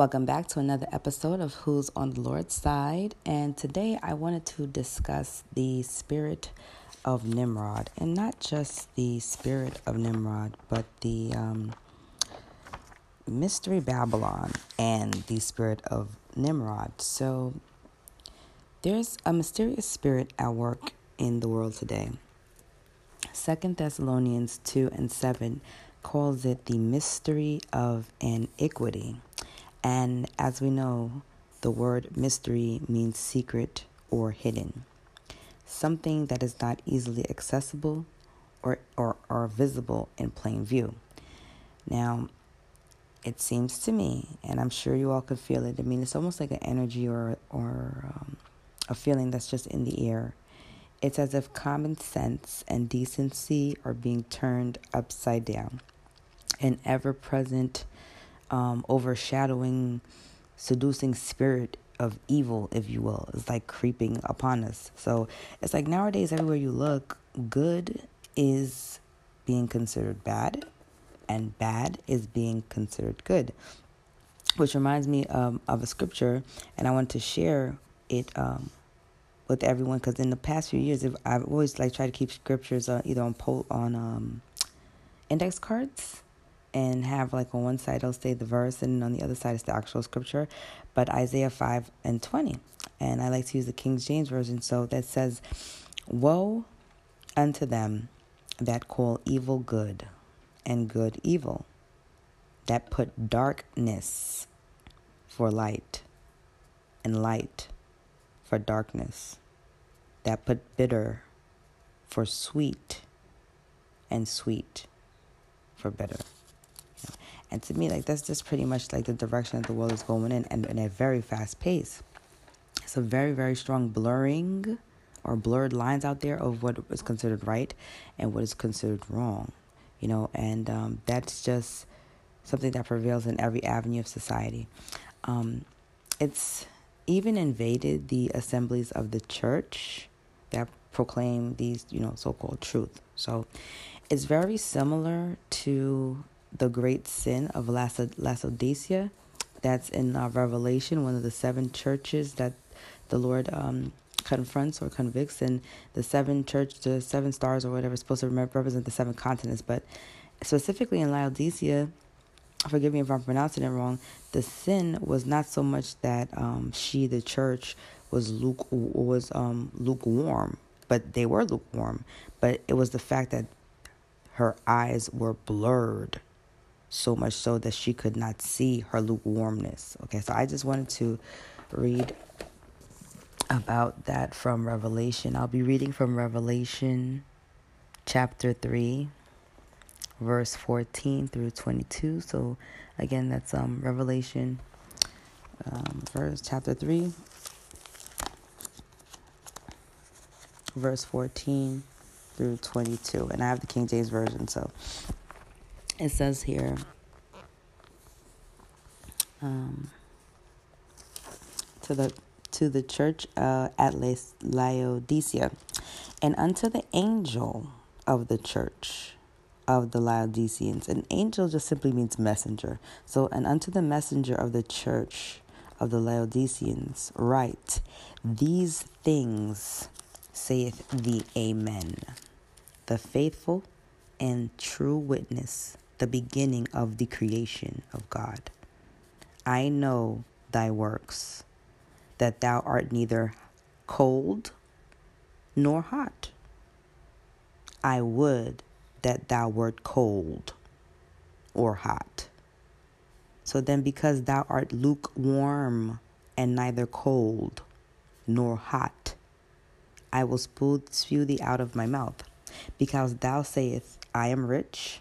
Welcome back to another episode of Who's on the Lord's Side. And today I wanted to discuss the spirit of Nimrod, and not just the spirit of Nimrod, but the um, mystery Babylon and the spirit of Nimrod. So there's a mysterious spirit at work in the world today. Second Thessalonians 2 and 7 calls it the mystery of iniquity. And as we know, the word mystery means secret or hidden, something that is not easily accessible or, or, or visible in plain view. Now, it seems to me, and I'm sure you all could feel it. I mean, it's almost like an energy or or um, a feeling that's just in the air. It's as if common sense and decency are being turned upside down. An ever present um, overshadowing, seducing spirit of evil, if you will, is like creeping upon us. So it's like nowadays, everywhere you look, good is being considered bad, and bad is being considered good. Which reminds me um, of a scripture, and I want to share it um, with everyone because in the past few years, I've always like tried to keep scriptures uh, either on po- on um, index cards and have like on one side it'll say the verse and on the other side is the actual scripture but isaiah 5 and 20 and i like to use the king james version so that says woe unto them that call evil good and good evil that put darkness for light and light for darkness that put bitter for sweet and sweet for bitter and to me, like that's just pretty much like the direction that the world is going in and in a very fast pace. It's a very, very strong blurring or blurred lines out there of what is considered right and what is considered wrong. You know, and um, that's just something that prevails in every avenue of society. Um, it's even invaded the assemblies of the church that proclaim these, you know, so called truth. So it's very similar to the great sin of Laodicea. That's in uh, Revelation, one of the seven churches that the Lord um, confronts or convicts. And the seven church, the seven stars or whatever, is supposed to represent the seven continents. But specifically in Laodicea, forgive me if I'm pronouncing it wrong, the sin was not so much that um, she, the church, was luke was um, lukewarm, but they were lukewarm. But it was the fact that her eyes were blurred so much so that she could not see her lukewarmness. Okay, so I just wanted to read about that from Revelation. I'll be reading from Revelation chapter 3 verse 14 through 22. So again, that's um Revelation um verse chapter 3 verse 14 through 22. And I have the King James version, so it says here um, to the to the church uh, at Laodicea, and unto the angel of the church of the Laodiceans. An angel just simply means messenger. So, and unto the messenger of the church of the Laodiceans, write, These things saith the Amen, the faithful and true witness the beginning of the creation of God. I know thy works, that thou art neither cold nor hot. I would that thou wert cold or hot. So then, because thou art lukewarm and neither cold nor hot, I will spew thee out of my mouth, because thou sayest, I am rich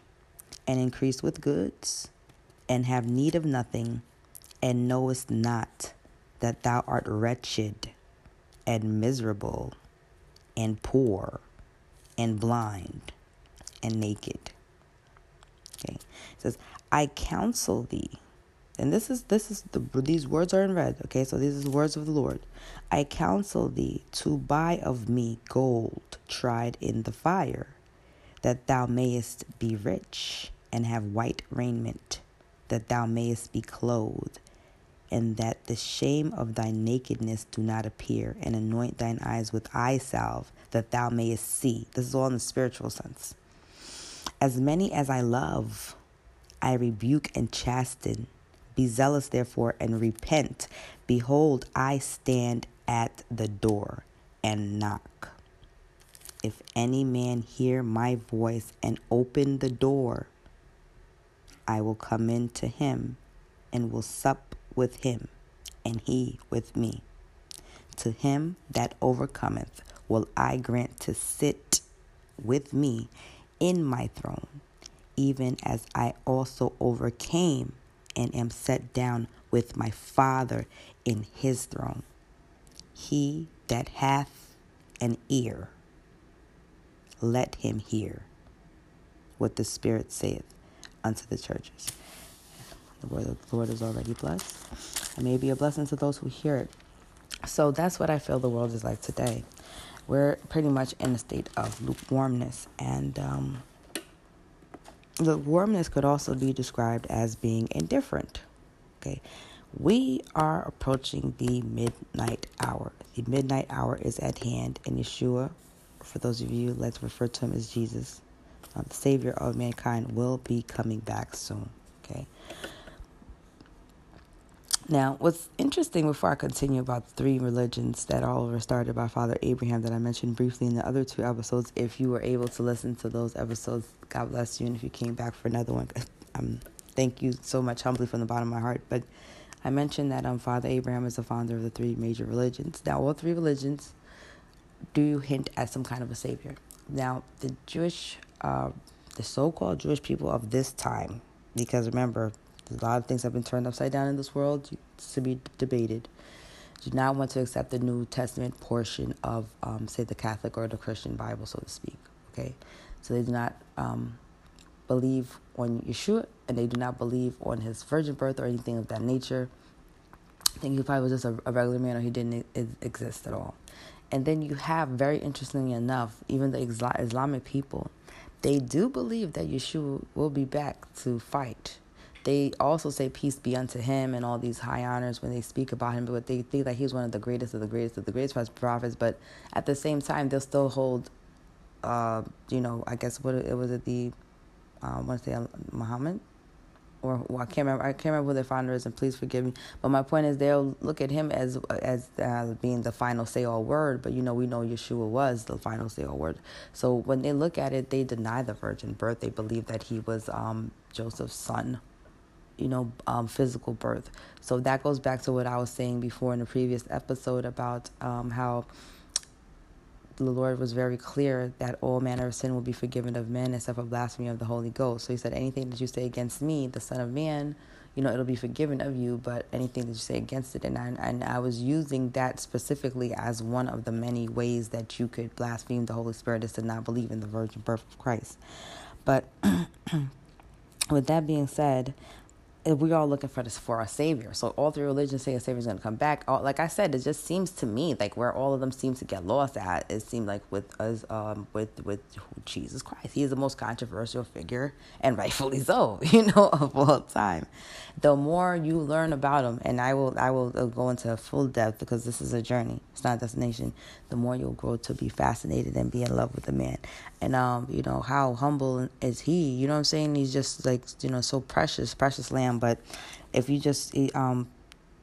and increase with goods, and have need of nothing, and knowest not that thou art wretched, and miserable, and poor, and blind, and naked. Okay. It says, I counsel thee. And this is this is the these words are in red. Okay, so these are the words of the Lord. I counsel thee to buy of me gold tried in the fire, that thou mayest be rich, and have white raiment, that thou mayest be clothed, and that the shame of thy nakedness do not appear, and anoint thine eyes with eye salve, that thou mayest see. This is all in the spiritual sense. As many as I love, I rebuke and chasten. Be zealous, therefore, and repent. Behold, I stand at the door and knock. If any man hear my voice and open the door, I will come in to him and will sup with him, and he with me. To him that overcometh will I grant to sit with me in my throne, even as I also overcame and am set down with my Father in his throne. He that hath an ear, let him hear what the Spirit saith unto the churches. The word of the Lord is already blessed and may be a blessing to those who hear it. So that's what I feel the world is like today. We're pretty much in a state of lukewarmness, and um, lukewarmness could also be described as being indifferent. Okay, we are approaching the midnight hour. The midnight hour is at hand, and Yeshua, for those of you, let's refer to him as Jesus, uh, the Savior of mankind, will be coming back soon. Okay. Now, what's interesting before I continue about the three religions that all were started by Father Abraham that I mentioned briefly in the other two episodes, if you were able to listen to those episodes, God bless you. And if you came back for another one, um, thank you so much, humbly from the bottom of my heart. But I mentioned that um, Father Abraham is the founder of the three major religions. Now, all three religions do hint at some kind of a savior. Now, the Jewish, uh, the so called Jewish people of this time, because remember, a lot of things have been turned upside down in this world to be debated. Do not want to accept the New Testament portion of, um, say, the Catholic or the Christian Bible, so to speak. Okay, so they do not um, believe on Yeshua, and they do not believe on his virgin birth or anything of that nature. I think he probably was just a, a regular man, or he didn't exist at all. And then you have, very interestingly enough, even the Islamic people, they do believe that Yeshua will be back to fight they also say peace be unto him and all these high honors when they speak about him, but they think that he's one of the greatest of the greatest of the greatest prophets. But at the same time, they'll still hold, uh, you know, I guess what it was it the, uh, I want to say Muhammad, or well, I can't remember. I can't remember who their founder is, and please forgive me. But my point is, they'll look at him as as uh, being the final say all word. But you know, we know Yeshua was the final say all word. So when they look at it, they deny the virgin birth. They believe that he was um, Joseph's son you know, um, physical birth. So that goes back to what I was saying before in the previous episode about um, how the Lord was very clear that all manner of sin will be forgiven of men except for blasphemy of the Holy Ghost. So he said, anything that you say against me, the Son of Man, you know, it'll be forgiven of you, but anything that you say against it. And I, and I was using that specifically as one of the many ways that you could blaspheme the Holy Spirit is to not believe in the virgin birth of Christ. But with that being said, we're all looking for this for our savior. So all three religions say a savior is going to come back. All, like I said, it just seems to me like where all of them seem to get lost at. It seemed like with us, um, with with Jesus Christ, he is the most controversial figure, and rightfully so. You know, of all time. The more you learn about him, and I will, I will uh, go into full depth because this is a journey. It's not a destination. The more you'll grow to be fascinated and be in love with the man, and um, you know how humble is he? You know what I'm saying? He's just like you know so precious, precious lamb but if you just um,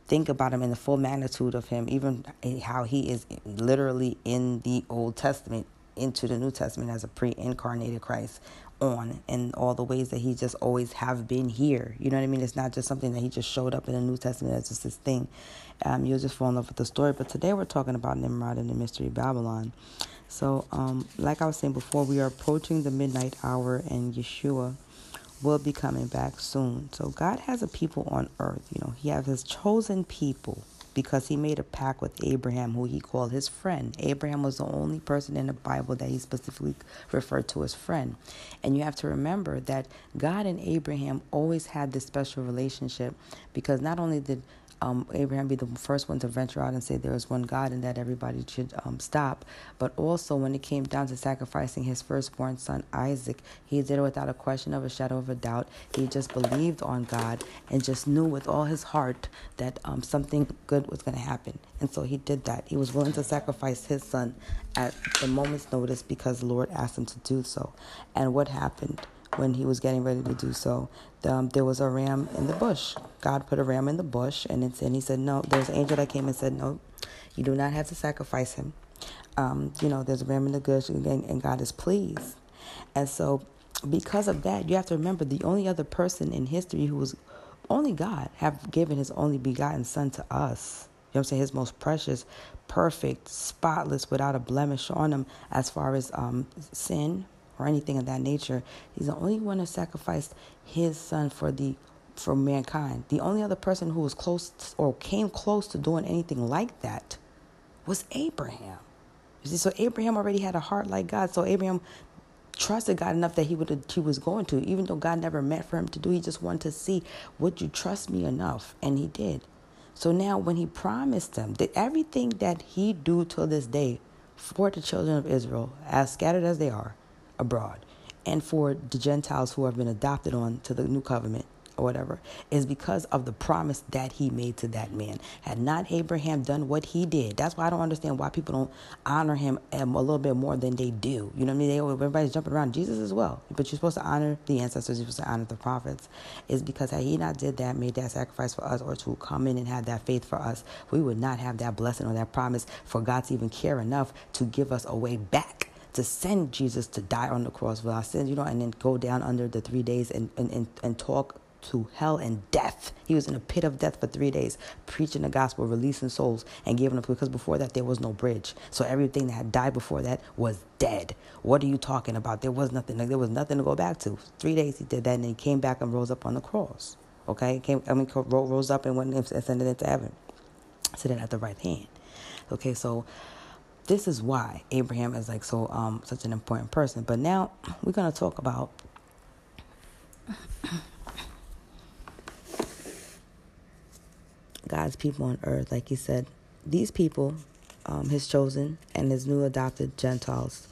think about him in the full magnitude of him, even how he is literally in the Old Testament into the New Testament as a pre-incarnated Christ on and all the ways that he just always have been here. You know what I mean? It's not just something that he just showed up in the New Testament as just this thing. Um, you'll just fall in love with the story. But today we're talking about Nimrod and the mystery Babylon. So, um, like I was saying before, we are approaching the midnight hour, and Yeshua will be coming back soon. So God has a people on earth. You know, He has His chosen people because He made a pact with Abraham, who He called His friend. Abraham was the only person in the Bible that He specifically referred to as friend. And you have to remember that God and Abraham always had this special relationship because not only did um, Abraham be the first one to venture out and say there is one God and that everybody should um, stop. But also, when it came down to sacrificing his firstborn son Isaac, he did it without a question of a shadow of a doubt. He just believed on God and just knew with all his heart that um, something good was going to happen. And so he did that. He was willing to sacrifice his son at the moment's notice because the Lord asked him to do so. And what happened? When he was getting ready to do so, um, there was a ram in the bush. God put a ram in the bush, and, it's, and he said, No, there's an angel that came and said, No, you do not have to sacrifice him. Um, you know, there's a ram in the bush, and, and God is pleased. And so, because of that, you have to remember the only other person in history who was only God have given his only begotten son to us. You know I'm saying? His most precious, perfect, spotless, without a blemish on him as far as um, sin, or anything of that nature. He's the only one who sacrificed his son for the for mankind. The only other person who was close to, or came close to doing anything like that was Abraham. See, so Abraham already had a heart like God. So Abraham trusted God enough that he would he was going to, even though God never meant for him to do. He just wanted to see, would you trust me enough? And he did. So now, when he promised them that everything that he do till this day for the children of Israel, as scattered as they are, abroad and for the Gentiles who have been adopted on to the new covenant or whatever is because of the promise that he made to that man. Had not Abraham done what he did, that's why I don't understand why people don't honor him a little bit more than they do. You know what I mean? They, everybody's jumping around Jesus as well, but you're supposed to honor the ancestors. You're supposed to honor the prophets. Is because had he not did that, made that sacrifice for us, or to come in and have that faith for us, we would not have that blessing or that promise for God to even care enough to give us a way back to send Jesus to die on the cross for our sins, you know, and then go down under the three days and, and, and, and talk to hell and death. He was in a pit of death for three days, preaching the gospel, releasing souls, and giving them because before that there was no bridge. So everything that had died before that was dead. What are you talking about? There was nothing. Like, there was nothing to go back to. Three days he did that, and he came back and rose up on the cross. Okay, came. I mean, rose up and went and ascended into heaven, sitting at the right hand. Okay, so this is why Abraham is like so um such an important person. But now we're gonna talk about God's people on earth. Like he said, these people, um, his chosen and his new adopted Gentiles,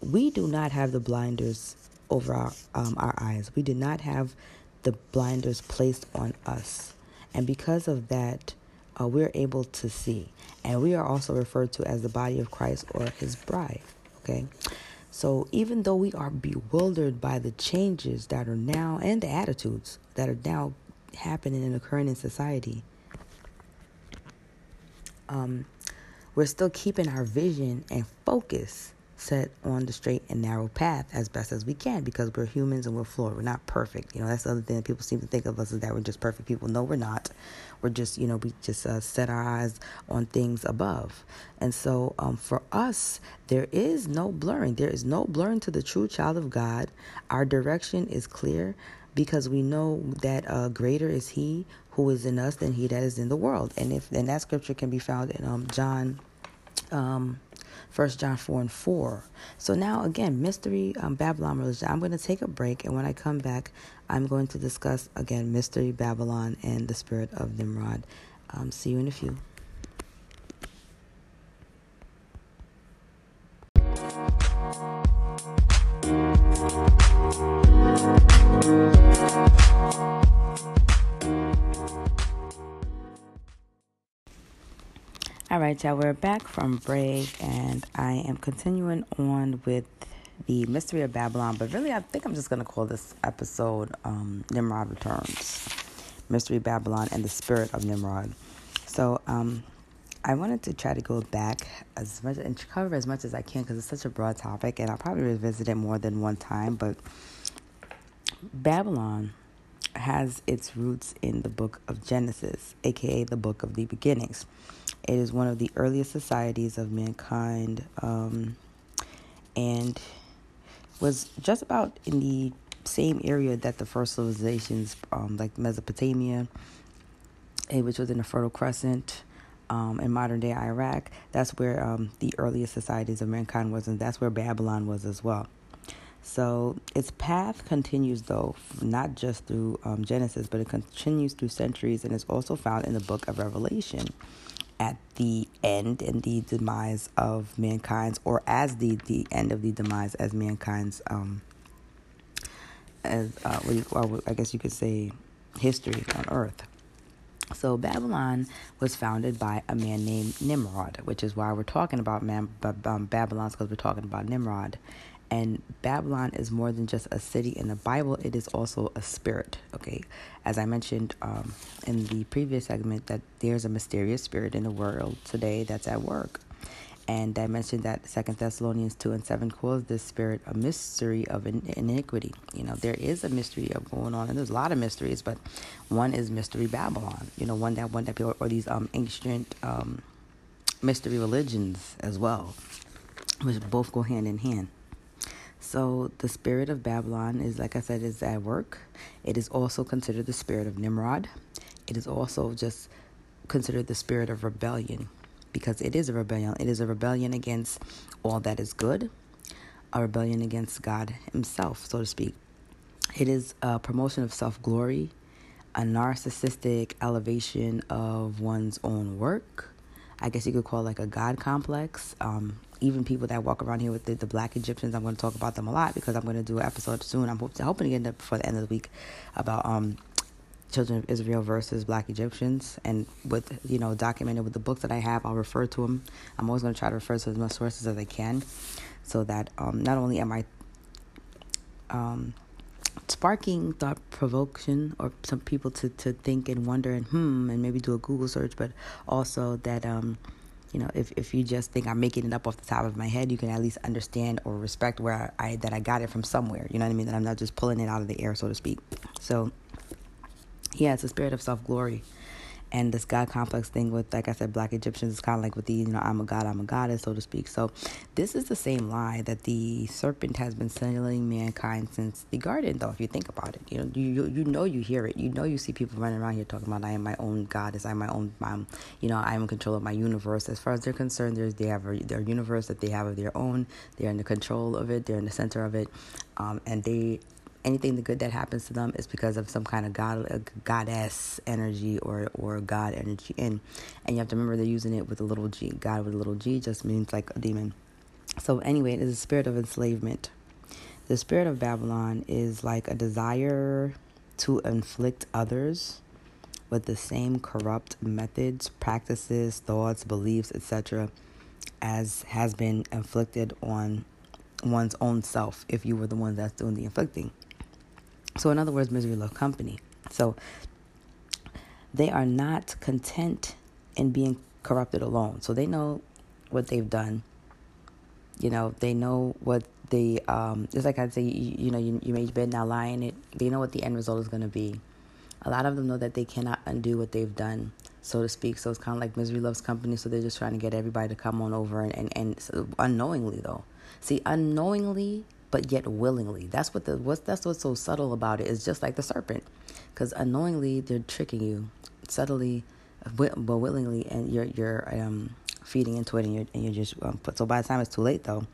we do not have the blinders over our um, our eyes. We did not have the blinders placed on us, and because of that, uh, we're able to see. And we are also referred to as the body of Christ or his bride. Okay. So even though we are bewildered by the changes that are now and the attitudes that are now happening and occurring in society, um, we're still keeping our vision and focus set on the straight and narrow path as best as we can because we're humans and we're flawed. We're not perfect. You know, that's the other thing that people seem to think of us is that we're just perfect people. No, we're not. We're just, you know, we just uh, set our eyes on things above. And so um, for us, there is no blurring. There is no blurring to the true child of God. Our direction is clear because we know that uh, greater is He who is in us than He that is in the world. And if and that scripture can be found in um, John. Um, First John 4 and 4. So now again, mystery um, Babylon religion. I'm going to take a break, and when I come back, I'm going to discuss again mystery Babylon and the spirit of Nimrod. Um, see you in a few. Y'all, we're back from break, and I am continuing on with the mystery of Babylon. But really, I think I'm just going to call this episode um, Nimrod Returns Mystery Babylon and the Spirit of Nimrod. So, um, I wanted to try to go back as much and cover as much as I can because it's such a broad topic, and I'll probably revisit it more than one time. But Babylon has its roots in the book of Genesis, aka the book of the beginnings. It is one of the earliest societies of mankind um, and was just about in the same area that the first civilizations, um, like Mesopotamia, eh, which was in the Fertile Crescent, um, in modern day Iraq. That's where um, the earliest societies of mankind was, and that's where Babylon was as well. So its path continues, though, not just through um, Genesis, but it continues through centuries and is also found in the book of Revelation at the end and the demise of mankind's, or as the, the end of the demise as mankind's, um, as uh, well, I guess you could say, history on earth. So Babylon was founded by a man named Nimrod, which is why we're talking about man, um, Babylon, because we're talking about Nimrod. And Babylon is more than just a city in the Bible, it is also a spirit. Okay. As I mentioned um, in the previous segment, that there's a mysterious spirit in the world today that's at work. And I mentioned that Second Thessalonians 2 and 7 calls this spirit a mystery of iniquity. You know, there is a mystery of going on, and there's a lot of mysteries, but one is Mystery Babylon. You know, one that one that people, or these um, ancient um, mystery religions as well, which both go hand in hand. So the spirit of Babylon is, like I said, is at work. It is also considered the spirit of Nimrod. It is also just considered the spirit of rebellion because it is a rebellion. It is a rebellion against all that is good, a rebellion against God Himself, so to speak. It is a promotion of self glory, a narcissistic elevation of one's own work. I guess you could call like a God complex. Um, even people that walk around here with the, the black Egyptians, I'm going to talk about them a lot because I'm going to do an episode soon. I'm hoping to get it before the end of the week about um, children of Israel versus black Egyptians. And with, you know, documented with the books that I have, I'll refer to them. I'm always going to try to refer to as much sources as I can so that um, not only am I um, sparking thought provocation or some people to, to think and wonder and hmm and maybe do a Google search, but also that um, you know, if, if you just think I'm making it up off the top of my head, you can at least understand or respect where I, that I got it from somewhere. You know what I mean? That I'm not just pulling it out of the air, so to speak. So, yeah, it's a spirit of self glory and this God complex thing with, like I said, black Egyptians is kind of like with the, you know, I'm a God, I'm a goddess, so to speak. So this is the same lie that the serpent has been selling mankind since the garden, though, if you think about it. You know, you, you know you hear it. You know you see people running around here talking about, I am my own goddess, I'm my own, I'm, you know, I'm in control of my universe. As far as they're concerned, there's, they have a, their universe that they have of their own. They're in the control of it. They're in the center of it. Um, and they anything the good that happens to them is because of some kind of god goddess energy or or god energy and and you have to remember they're using it with a little g god with a little g just means like a demon. So anyway it is a spirit of enslavement. The spirit of babylon is like a desire to inflict others with the same corrupt methods practices thoughts beliefs etc as has been inflicted on one's own self if you were the one that's doing the inflicting so, in other words, misery loves company. So, they are not content in being corrupted alone. So, they know what they've done. You know, they know what they, um, just like I'd say, you, you know, you, you your bed, now in it. They know what the end result is going to be. A lot of them know that they cannot undo what they've done, so to speak. So, it's kind of like misery loves company. So, they're just trying to get everybody to come on over and, and, and unknowingly, though. See, unknowingly, but yet willingly. That's what the what's that's what's so subtle about it. It's just like the serpent, because unknowingly they're tricking you, subtly, but willingly, and you're you're um, feeding into it, and you're and you're just um. So by the time it's too late, though,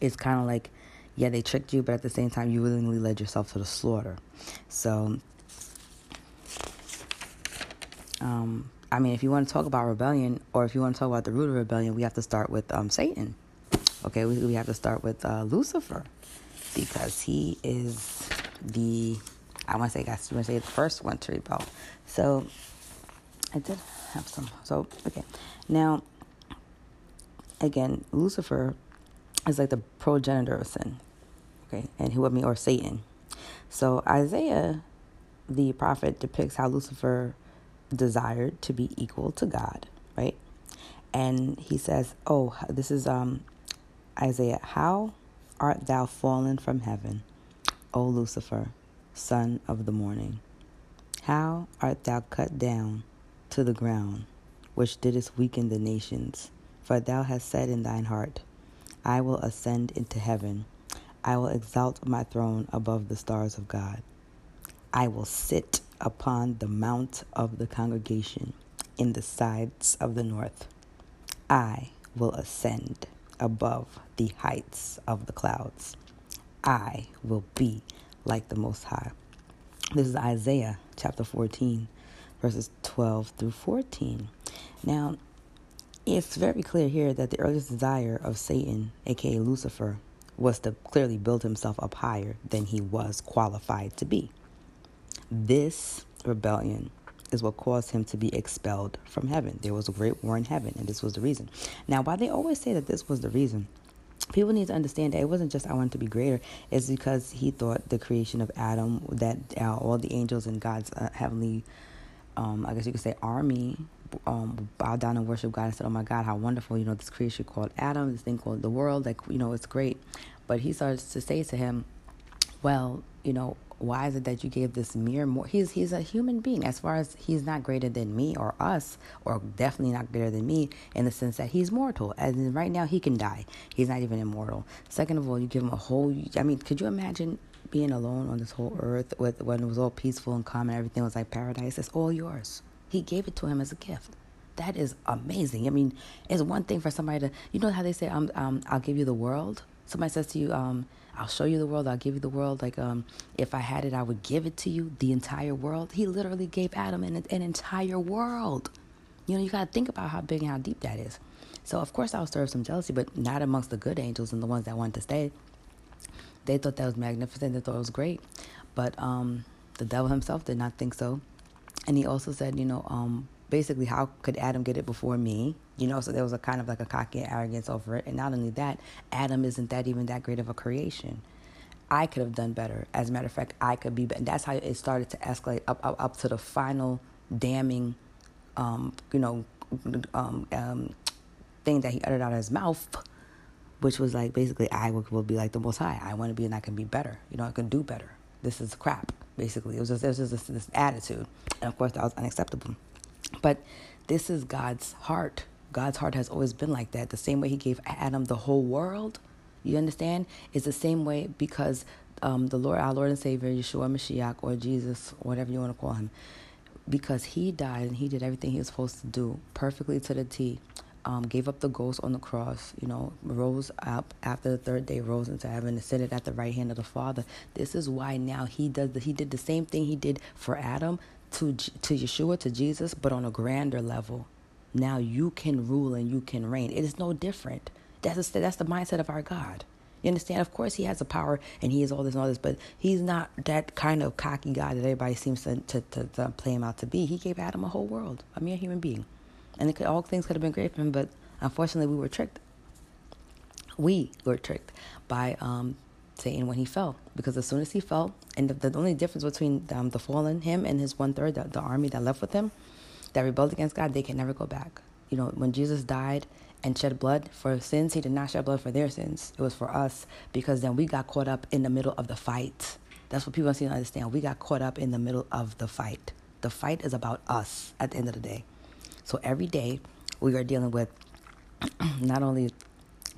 it's kind of like, yeah, they tricked you, but at the same time, you willingly led yourself to the slaughter. So, um, I mean, if you want to talk about rebellion, or if you want to talk about the root of rebellion, we have to start with um, Satan. Okay, we, we have to start with uh, Lucifer because he is the, I want to say, guys, you want to say the first one to rebel. So I did have some. So, okay. Now, again, Lucifer is like the progenitor of sin. Okay, and who, I mean, or Satan. So Isaiah, the prophet, depicts how Lucifer desired to be equal to God, right? And he says, "Oh, this is um Isaiah, how art thou fallen from heaven, O Lucifer, son of the morning? How art thou cut down to the ground, which didst weaken the nations? For thou hast said in thine heart, I will ascend into heaven. I will exalt my throne above the stars of God. I will sit upon the mount of the congregation in the sides of the north. I will ascend above the heights of the clouds. I will be like the Most High. This is Isaiah chapter 14, verses 12 through 14. Now, it's very clear here that the earliest desire of Satan, aka Lucifer, was to clearly build himself up higher than he was qualified to be. This rebellion is what caused him to be expelled from heaven. There was a great war in heaven, and this was the reason. Now, why they always say that this was the reason, people need to understand that it wasn't just I wanted to be greater. It's because he thought the creation of Adam, that uh, all the angels and God's uh, heavenly, um, I guess you could say, army um, bow down and worship God and said, "Oh my God, how wonderful! You know this creation called Adam, this thing called the world. Like you know, it's great." But he starts to say to him, "Well, you know, why is it that you gave this mere more? He's he's a human being. As far as he's not greater than me or us, or definitely not greater than me in the sense that he's mortal. And right now he can die. He's not even immortal. Second of all, you give him a whole. I mean, could you imagine being alone on this whole earth with when it was all peaceful and calm and everything was like paradise? It's all yours. He gave it to him as a gift. That is amazing. I mean, it's one thing for somebody to, you know how they say, um, um, I'll give you the world? Somebody says to you, um, I'll show you the world, I'll give you the world. Like, um, if I had it, I would give it to you, the entire world. He literally gave Adam an, an entire world. You know, you got to think about how big and how deep that is. So, of course, I was stir some jealousy, but not amongst the good angels and the ones that wanted to stay. They thought that was magnificent. They thought it was great. But um, the devil himself did not think so. And he also said, you know, um, basically, how could Adam get it before me? You know, so there was a kind of like a cocky arrogance over it. And not only that, Adam isn't that even that great of a creation. I could have done better. As a matter of fact, I could be better. And that's how it started to escalate up, up, up to the final damning, um, you know, um, um, thing that he uttered out of his mouth, which was like basically, I will, will be like the Most High. I want to be and I can be better. You know, I can do better. This is crap basically. It was just, it was just this, this attitude. And of course, that was unacceptable. But this is God's heart. God's heart has always been like that. The same way He gave Adam the whole world, you understand, is the same way because um, the Lord, our Lord and Savior, Yeshua Mashiach, or Jesus, whatever you want to call Him, because He died and He did everything He was supposed to do perfectly to the T um, gave up the ghost on the cross, you know, rose up after the third day, rose into heaven, ascended at the right hand of the Father. This is why now he does the, he did the same thing he did for Adam to to Yeshua to Jesus, but on a grander level. Now you can rule and you can reign. It is no different. That's a, that's the mindset of our God. You understand? Of course, he has the power and he is all this and all this, but he's not that kind of cocky guy that everybody seems to, to, to, to play him out to be. He gave Adam a whole world, a mere human being and could, all things could have been great for him, but unfortunately, we were tricked. We were tricked by um, Satan when he fell, because as soon as he fell, and the, the only difference between um, the fallen him and his one third, the, the army that left with him, that rebelled against God, they can never go back. You know, when Jesus died and shed blood for sins, he did not shed blood for their sins. It was for us, because then we got caught up in the middle of the fight. That's what people need to understand. We got caught up in the middle of the fight. The fight is about us at the end of the day. So every day we are dealing with not only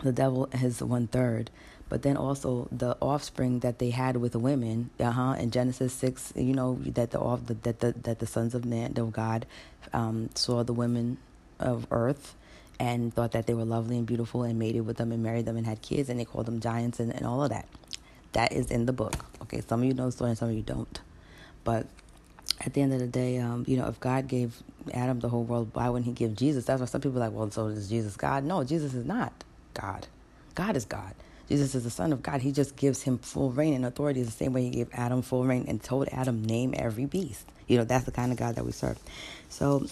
the devil and his one third, but then also the offspring that they had with women. Uh huh. In Genesis six, you know that the off that the that the sons of man of God um, saw the women of earth and thought that they were lovely and beautiful and mated with them and married them and had kids and they called them giants and, and all of that. That is in the book. Okay, some of you know the story and some of you don't. But at the end of the day, um, you know, if God gave Adam the whole world, why wouldn't he give Jesus? That's why some people are like, well, so is Jesus God? No, Jesus is not God. God is God. Jesus is the Son of God. He just gives him full reign and authority the same way he gave Adam full reign and told Adam, name every beast. You know, that's the kind of God that we serve. So,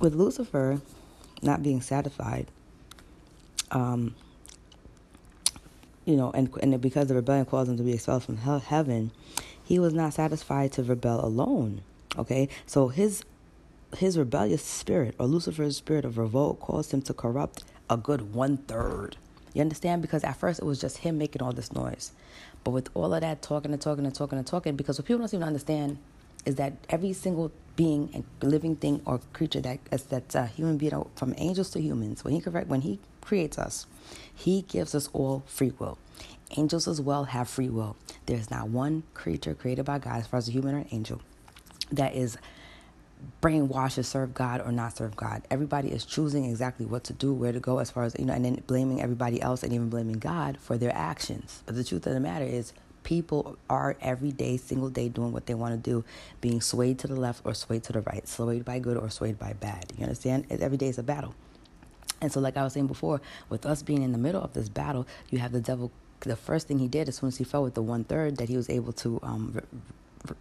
with Lucifer not being satisfied, um, you know, and, and because the rebellion caused him to be expelled from hell, heaven, he was not satisfied to rebel alone. Okay, so his his rebellious spirit or Lucifer's spirit of revolt caused him to corrupt a good one third. You understand? Because at first it was just him making all this noise. But with all of that talking and talking and talking and talking, because what people don't seem to understand is that every single being and living thing or creature that is that a human being uh, from angels to humans, when he correct when he creates us, he gives us all free will. Angels as well have free will. There's not one creature created by God, as far as a human or an angel, that is brainwashed to serve God or not serve God. Everybody is choosing exactly what to do, where to go, as far as, you know, and then blaming everybody else and even blaming God for their actions. But the truth of the matter is, people are every day, single day, doing what they want to do, being swayed to the left or swayed to the right, swayed by good or swayed by bad. You understand? Every day is a battle. And so, like I was saying before, with us being in the middle of this battle, you have the devil. The first thing he did as soon as he fell with the one third that he was able to um,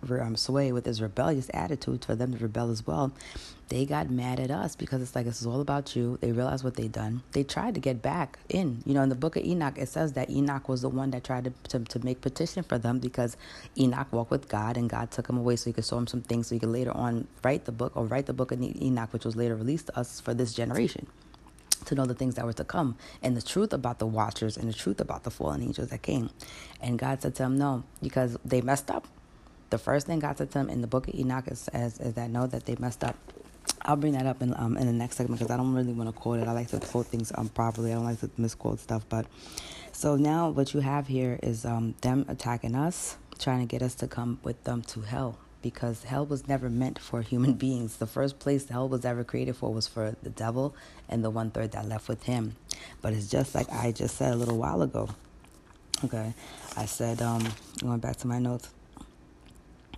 um, sway with his rebellious attitude for them to rebel as well, they got mad at us because it's like this is all about you. They realized what they done. They tried to get back in. You know, in the book of Enoch, it says that Enoch was the one that tried to, to, to make petition for them because Enoch walked with God and God took him away so he could show him some things so he could later on write the book or write the book of Enoch, which was later released to us for this generation to know the things that were to come and the truth about the watchers and the truth about the fallen angels that came. And God said to them, No, because they messed up the first thing God said to them in the book of Enoch is, is, is that know that they messed up. I'll bring that up in um, in the next segment because I don't really want to quote it. I like to quote things um properly. I don't like to misquote stuff. But so now what you have here is um them attacking us, trying to get us to come with them to hell because hell was never meant for human beings. The first place hell was ever created for was for the devil and the one third that left with him. But it's just like I just said a little while ago. Okay, I said um going back to my notes.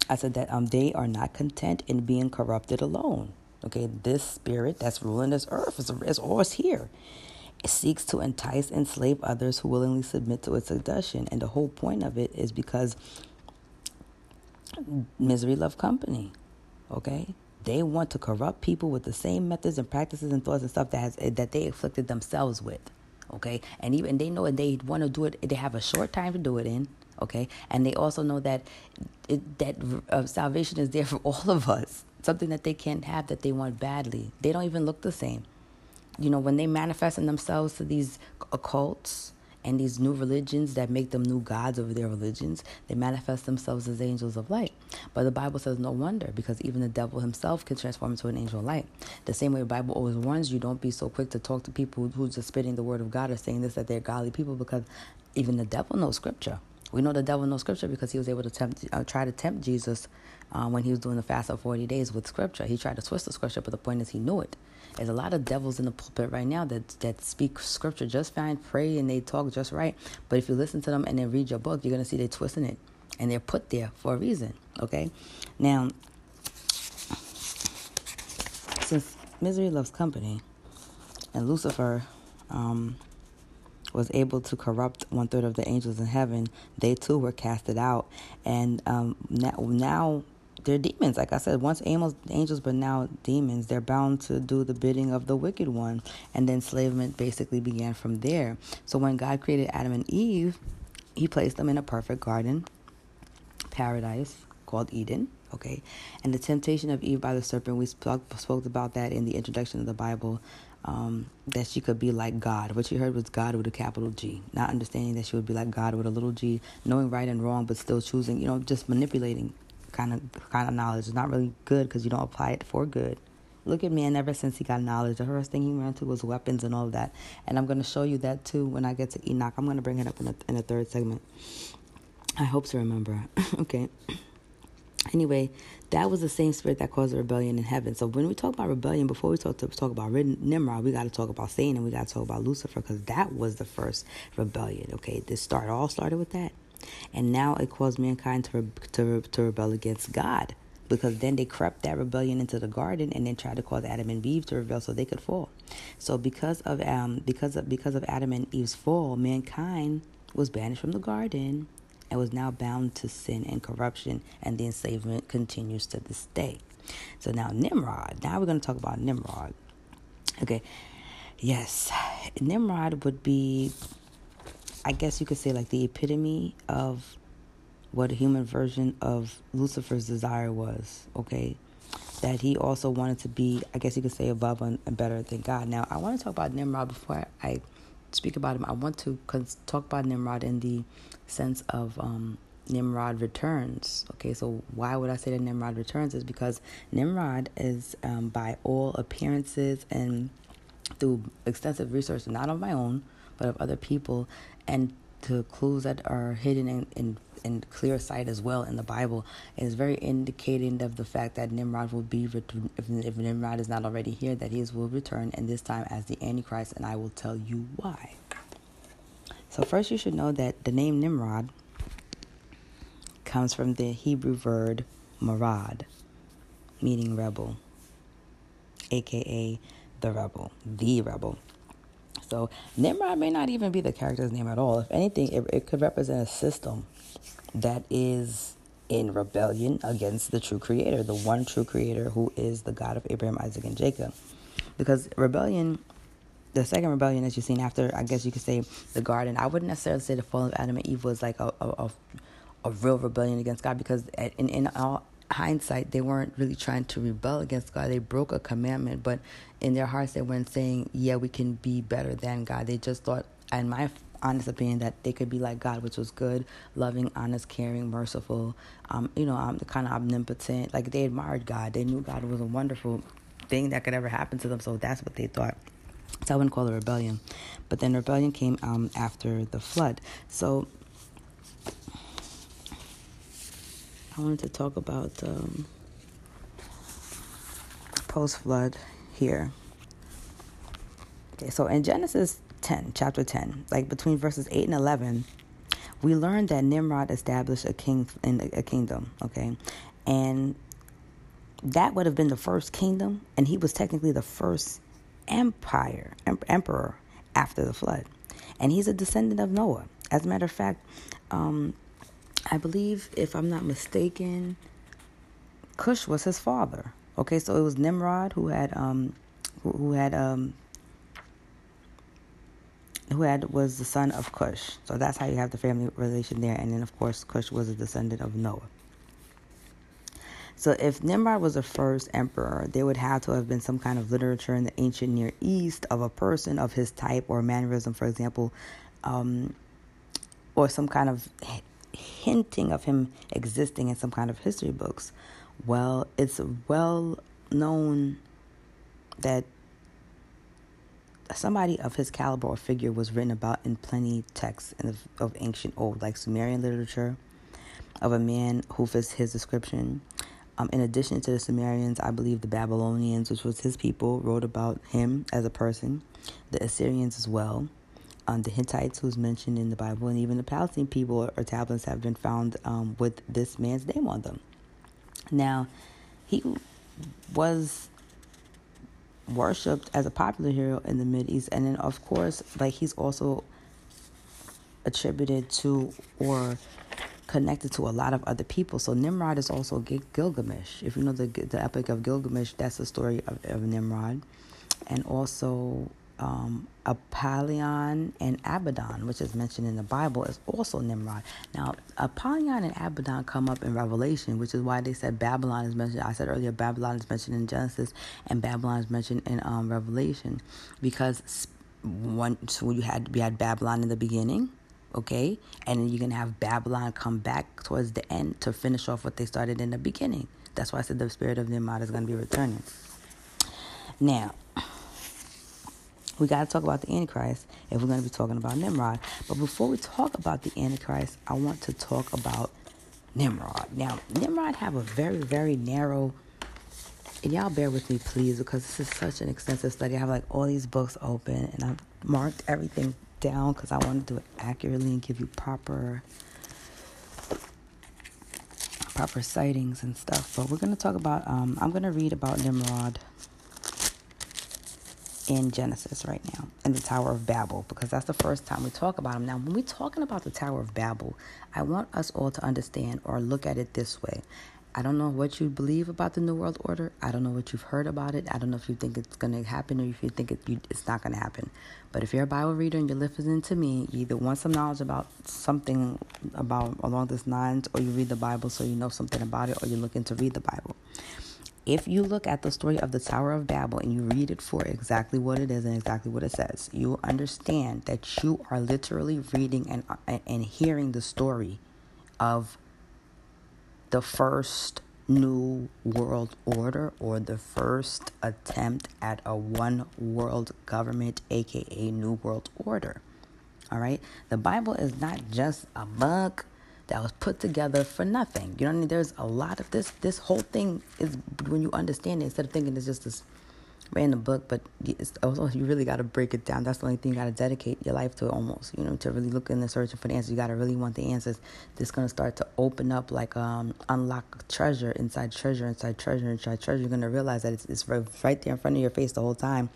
I said that um, they are not content in being corrupted alone. Okay, this spirit that's ruling this earth is, is always here. It seeks to entice, and enslave others who willingly submit to its seduction. And the whole point of it is because misery love company. Okay? They want to corrupt people with the same methods and practices and thoughts and stuff that has that they afflicted themselves with. Okay? And even they know and they want to do it, they have a short time to do it in okay and they also know that it, that uh, salvation is there for all of us something that they can't have that they want badly they don't even look the same you know when they manifest in themselves to these occults and these new religions that make them new gods over their religions, they manifest themselves as angels of light. But the Bible says no wonder, because even the devil himself can transform into an angel of light. The same way the Bible always warns you, don't be so quick to talk to people who's just spitting the word of God or saying this that they're godly people, because even the devil knows scripture. We know the devil knows scripture because he was able to tempt, uh, try to tempt Jesus uh, when he was doing the fast of 40 days with scripture. He tried to twist the scripture, but the point is he knew it. There's a lot of devils in the pulpit right now that, that speak scripture just fine, pray, and they talk just right. But if you listen to them and then read your book, you're going to see they're twisting it. And they're put there for a reason, okay? Now, since misery loves company, and Lucifer um, was able to corrupt one third of the angels in heaven, they too were casted out. And um, now, now they're demons. Like I said, once angels, angels, but now demons. They're bound to do the bidding of the wicked one. And then enslavement basically began from there. So when God created Adam and Eve, he placed them in a perfect garden, paradise called Eden. Okay, and the temptation of Eve by the serpent, we spoke, spoke about that in the introduction of the Bible um, that she could be like God. What she heard was God with a capital G, not understanding that she would be like God with a little g, knowing right and wrong, but still choosing, you know, just manipulating kind of kind of knowledge. It's not really good because you don't apply it for good. Look at man, ever since he got knowledge, the first thing he ran to was weapons and all of that. And I'm going to show you that too when I get to Enoch. I'm going to bring it up in the, in the third segment. I hope to remember. okay. Anyway, that was the same spirit that caused the rebellion in heaven. So when we talk about rebellion, before we talk to talk about Nimrod, we got to talk about Satan and we got to talk about Lucifer because that was the first rebellion. Okay, this start all started with that, and now it caused mankind to to to rebel against God because then they crept that rebellion into the garden and then tried to cause Adam and Eve to rebel so they could fall. So because of um because of because of Adam and Eve's fall, mankind was banished from the garden and was now bound to sin and corruption, and the enslavement continues to this day. So now Nimrod. Now we're going to talk about Nimrod. Okay. Yes, Nimrod would be, I guess you could say, like the epitome of what a human version of Lucifer's desire was. Okay, that he also wanted to be, I guess you could say, above and better than God. Now, I want to talk about Nimrod before I speak about him. I want to talk about Nimrod in the sense of um, Nimrod returns. Okay, so why would I say that Nimrod returns? Is because Nimrod is, um, by all appearances and through extensive research, not of my own, but of other people, and to clues that are hidden in, in, in clear sight as well in the Bible. Is very indicating of the fact that Nimrod will be, if, if Nimrod is not already here, that he will return, and this time as the Antichrist, and I will tell you why. So, first, you should know that the name Nimrod comes from the Hebrew word marad, meaning rebel, aka the rebel, the rebel. So Nimrod may not even be the character's name at all. If anything, it, it could represent a system that is in rebellion against the true creator, the one true creator who is the God of Abraham, Isaac, and Jacob. Because rebellion, the second rebellion that you've seen after, I guess you could say the garden, I wouldn't necessarily say the fall of Adam and Eve was like a, a, a, real rebellion against God because in, in all hindsight, they weren't really trying to rebel against God. They broke a commandment, but in their hearts, they weren't saying, yeah, we can be better than God. They just thought, in my honest opinion, that they could be like God, which was good, loving, honest, caring, merciful, um, you know, um, kind of omnipotent. Like they admired God. They knew God was a wonderful thing that could ever happen to them. So that's what they thought. So I wouldn't call it rebellion. But then rebellion came um, after the flood. So I wanted to talk about um, post flood here. Okay, so in Genesis 10, chapter 10, like between verses 8 and 11, we learned that Nimrod established a king in a kingdom, okay? And that would have been the first kingdom, and he was technically the first empire, emperor after the flood. And he's a descendant of Noah. As a matter of fact, um, I believe, if I'm not mistaken, Cush was his father. Okay, so it was Nimrod who had um, who, who had um, who had was the son of Cush. So that's how you have the family relation there. And then of course Cush was a descendant of Noah. So if Nimrod was the first emperor, there would have to have been some kind of literature in the ancient Near East of a person of his type or mannerism, for example, um, or some kind of hinting of him existing in some kind of history books. Well, it's well known that somebody of his caliber or figure was written about in plenty texts of, of ancient old, like Sumerian literature, of a man who fits his description. Um, in addition to the Sumerians, I believe the Babylonians, which was his people, wrote about him as a person. The Assyrians as well um, the Hittites, who's mentioned in the Bible, and even the Palestinian people or tablets have been found um, with this man's name on them. Now, he was worshipped as a popular hero in the Mid East, and then of course, like he's also attributed to or connected to a lot of other people. So Nimrod is also Gilgamesh. If you know the the Epic of Gilgamesh, that's the story of, of Nimrod, and also um, Apollyon and Abaddon, which is mentioned in the Bible, is also Nimrod. Now, Apollyon and Abaddon come up in Revelation, which is why they said Babylon is mentioned. I said earlier, Babylon is mentioned in Genesis, and Babylon is mentioned in um, Revelation, because once so you had we had Babylon in the beginning, okay, and then you're gonna have Babylon come back towards the end to finish off what they started in the beginning. That's why I said the spirit of Nimrod is gonna be returning. Now we got to talk about the Antichrist if we're going to be talking about Nimrod. But before we talk about the Antichrist, I want to talk about Nimrod. Now, Nimrod have a very, very narrow, and y'all bear with me, please, because this is such an extensive study. I have like all these books open, and I've marked everything down because I want to do it accurately and give you proper proper sightings and stuff. But we're going to talk about, um, I'm going to read about Nimrod in Genesis right now, in the Tower of Babel, because that's the first time we talk about him. Now, when we're talking about the Tower of Babel, I want us all to understand or look at it this way. I don't know what you believe about the New World Order. I don't know what you've heard about it. I don't know if you think it's going to happen or if you think it, you, it's not going to happen. But if you're a Bible reader and you're listening to me, you either want some knowledge about something about along this lines, or you read the Bible so you know something about it, or you're looking to read the Bible if you look at the story of the Tower of Babel and you read it for exactly what it is and exactly what it says, you understand that you are literally reading and, and hearing the story of the first new world order or the first attempt at a one world government, aka New World Order. All right. The Bible is not just a book that was put together for nothing. You know what I mean? There's a lot of this. This whole thing is when you understand it, instead of thinking it's just this random book, but also you really got to break it down. That's the only thing you got to dedicate your life to, almost. You know, to really look in the searching for the answers. You got to really want the answers. This gonna start to open up, like um, unlock treasure inside treasure inside treasure inside treasure. You're gonna realize that it's, it's right there in front of your face the whole time,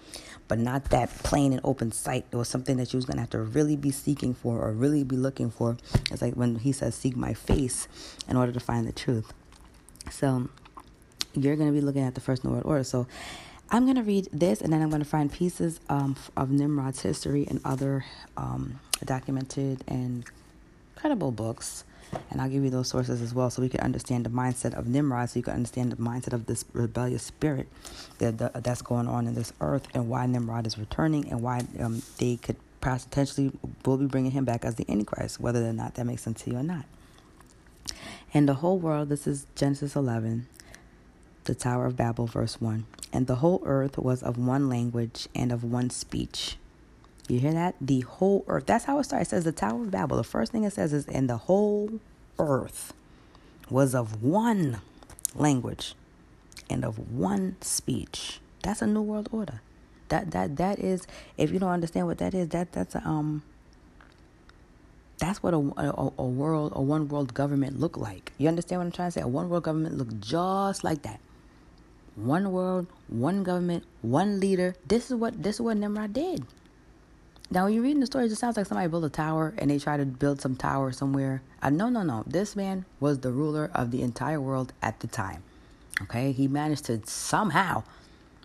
but not that plain and open sight. It was something that you was gonna have to really be seeking for or really be looking for. It's like when he says, "Seek my face," in order to find the truth. So you're gonna be looking at the first World Order. So I'm going to read this and then I'm going to find pieces um, of Nimrod's history and other um, documented and credible books. And I'll give you those sources as well so we can understand the mindset of Nimrod, so you can understand the mindset of this rebellious spirit that, that that's going on in this earth and why Nimrod is returning and why um, they could potentially will be bringing him back as the Antichrist, whether or not that makes sense to you or not. And the whole world, this is Genesis 11, the Tower of Babel, verse 1. And the whole earth was of one language and of one speech. You hear that? The whole earth. That's how it starts. It says the Tower of Babel. The first thing it says is, and the whole earth was of one language and of one speech. That's a new world order. That that that is. If you don't understand what that is, that that's a, um. That's what a, a, a world, a one world government look like. You understand what I'm trying to say? A one world government look just like that one world, one government, one leader. This is what this is what Nimrod did. Now, when you're reading the story, it just sounds like somebody built a tower and they tried to build some tower somewhere. Uh, no, no, no. This man was the ruler of the entire world at the time. Okay, he managed to somehow,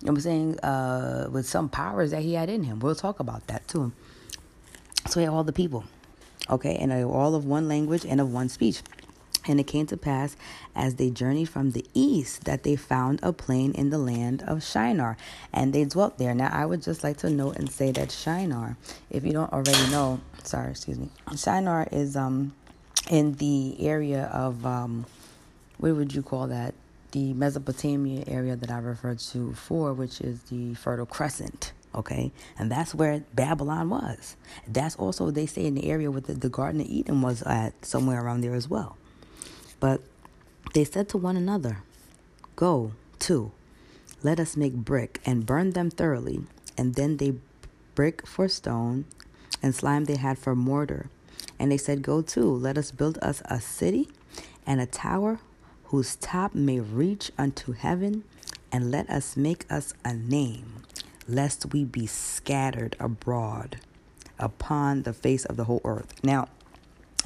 I'm saying, uh, with some powers that he had in him. We'll talk about that too. So he had all the people, okay, and all of one language and of one speech. And it came to pass as they journeyed from the east that they found a plain in the land of Shinar, and they dwelt there. Now, I would just like to note and say that Shinar, if you don't already know, sorry, excuse me, Shinar is um in the area of um what would you call that? The Mesopotamia area that I referred to before, which is the Fertile Crescent okay and that's where babylon was that's also they say in the area where the, the garden of eden was at somewhere around there as well but they said to one another, Go, to, let us make brick and burn them thoroughly. And then they brick for stone, and slime they had for mortar. And they said, Go to, let us build us a city and a tower whose top may reach unto heaven, and let us make us a name, lest we be scattered abroad upon the face of the whole earth. Now,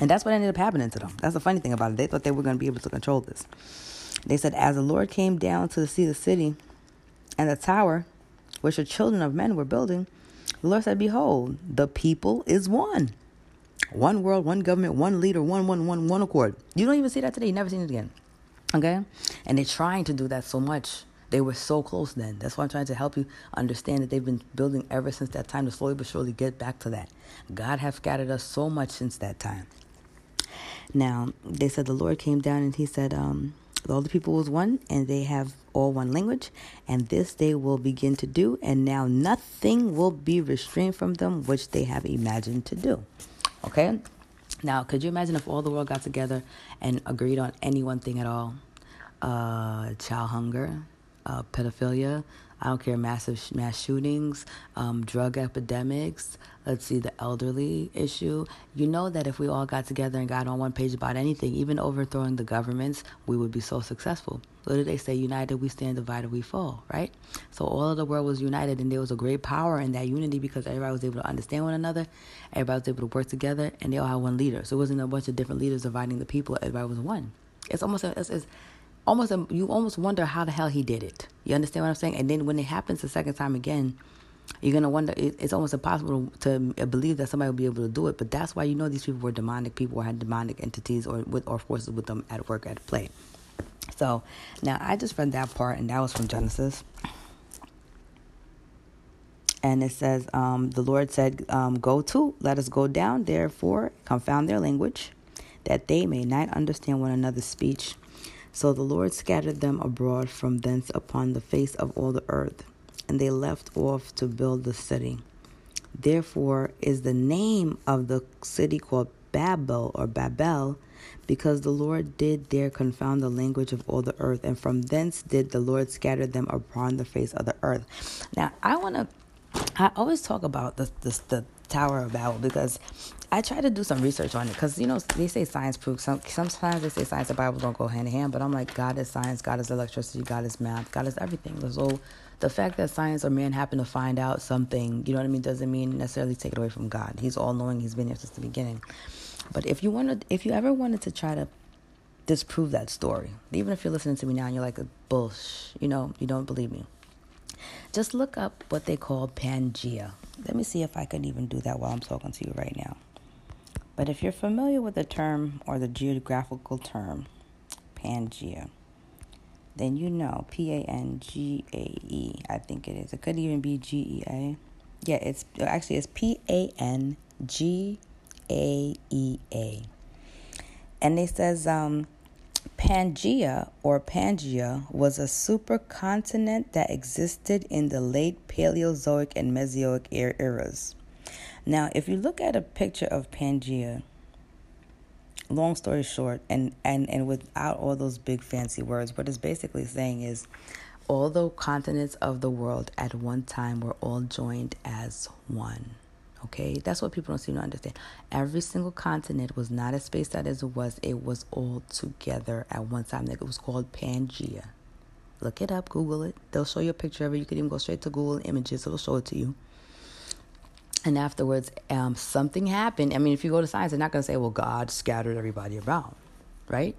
and that's what ended up happening to them. That's the funny thing about it. They thought they were going to be able to control this. They said, As the Lord came down to see the city and the tower which the children of men were building, the Lord said, Behold, the people is one. One world, one government, one leader, one, one, one, one accord. You don't even see that today. You never seen it again. Okay? And they're trying to do that so much. They were so close then. That's why I'm trying to help you understand that they've been building ever since that time to slowly but surely get back to that. God has scattered us so much since that time. Now, they said the Lord came down and he said, um, all the people was one and they have all one language and this they will begin to do and now nothing will be restrained from them which they have imagined to do okay now could you imagine if all the world got together and agreed on any one thing at all uh, child hunger uh, pedophilia I don't care, massive mass shootings, um, drug epidemics. Let's see, the elderly issue. You know that if we all got together and got on one page about anything, even overthrowing the governments, we would be so successful. What did they say? United we stand, divided we fall, right? So all of the world was united, and there was a great power in that unity because everybody was able to understand one another, everybody was able to work together, and they all had one leader. So it wasn't a bunch of different leaders dividing the people, everybody was one. It's almost a, it's, it's almost you almost wonder how the hell he did it. You understand what I'm saying? And then when it happens the second time again, you're gonna wonder. it's almost impossible to believe that somebody will be able to do it. But that's why you know these people were demonic people or had demonic entities or with or forces with them at work at play. So now I just read that part, and that was from Genesis. And it says, um, the Lord said, um, Go to, let us go down, therefore, confound their language, that they may not understand one another's speech. So the Lord scattered them abroad from thence upon the face of all the earth, and they left off to build the city. Therefore, is the name of the city called Babel or Babel, because the Lord did there confound the language of all the earth, and from thence did the Lord scatter them upon the face of the earth. Now, I want to. I always talk about the, the the Tower of Babel because I try to do some research on it because you know they say science proves some. Sometimes they say science and Bible don't go hand in hand, but I'm like God is science, God is electricity, God is math, God is everything. So the fact that science or man happen to find out something, you know what I mean, doesn't mean necessarily take it away from God. He's all knowing. He's been here since the beginning. But if you wanted, if you ever wanted to try to disprove that story, even if you're listening to me now and you're like, a bullsh, you know, you don't believe me, just look up what they call Pangea. Let me see if I can even do that while I'm talking to you right now. But if you're familiar with the term or the geographical term, Pangea, then you know P A N G A E, I think it is. It could even be G E A. Yeah, it's actually it's P A N G A E A. And it says um, Pangea or Pangea was a supercontinent that existed in the late Paleozoic and Mesozoic eras. Now, if you look at a picture of Pangea, long story short, and, and, and without all those big fancy words, what it's basically saying is all the continents of the world at one time were all joined as one. Okay, that's what people don't seem to understand. Every single continent was not as spaced out as it was, it was all together at one time. It was called Pangea. Look it up, Google it. They'll show you a picture of it. You can even go straight to Google Images, it'll show it to you. And afterwards, um, something happened. I mean, if you go to science, they're not going to say, well, God scattered everybody around, right?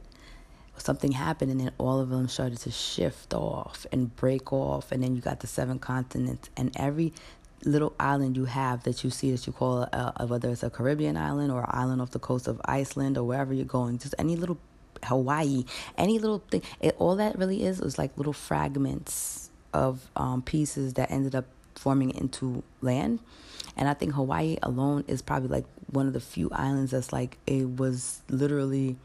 Something happened, and then all of them started to shift off and break off. And then you got the seven continents, and every little island you have that you see that you call a, whether it's a Caribbean island or an island off the coast of Iceland or wherever you're going, just any little Hawaii, any little thing. It, all that really is is like little fragments of um, pieces that ended up forming into land. And I think Hawaii alone is probably like one of the few islands that's like it was literally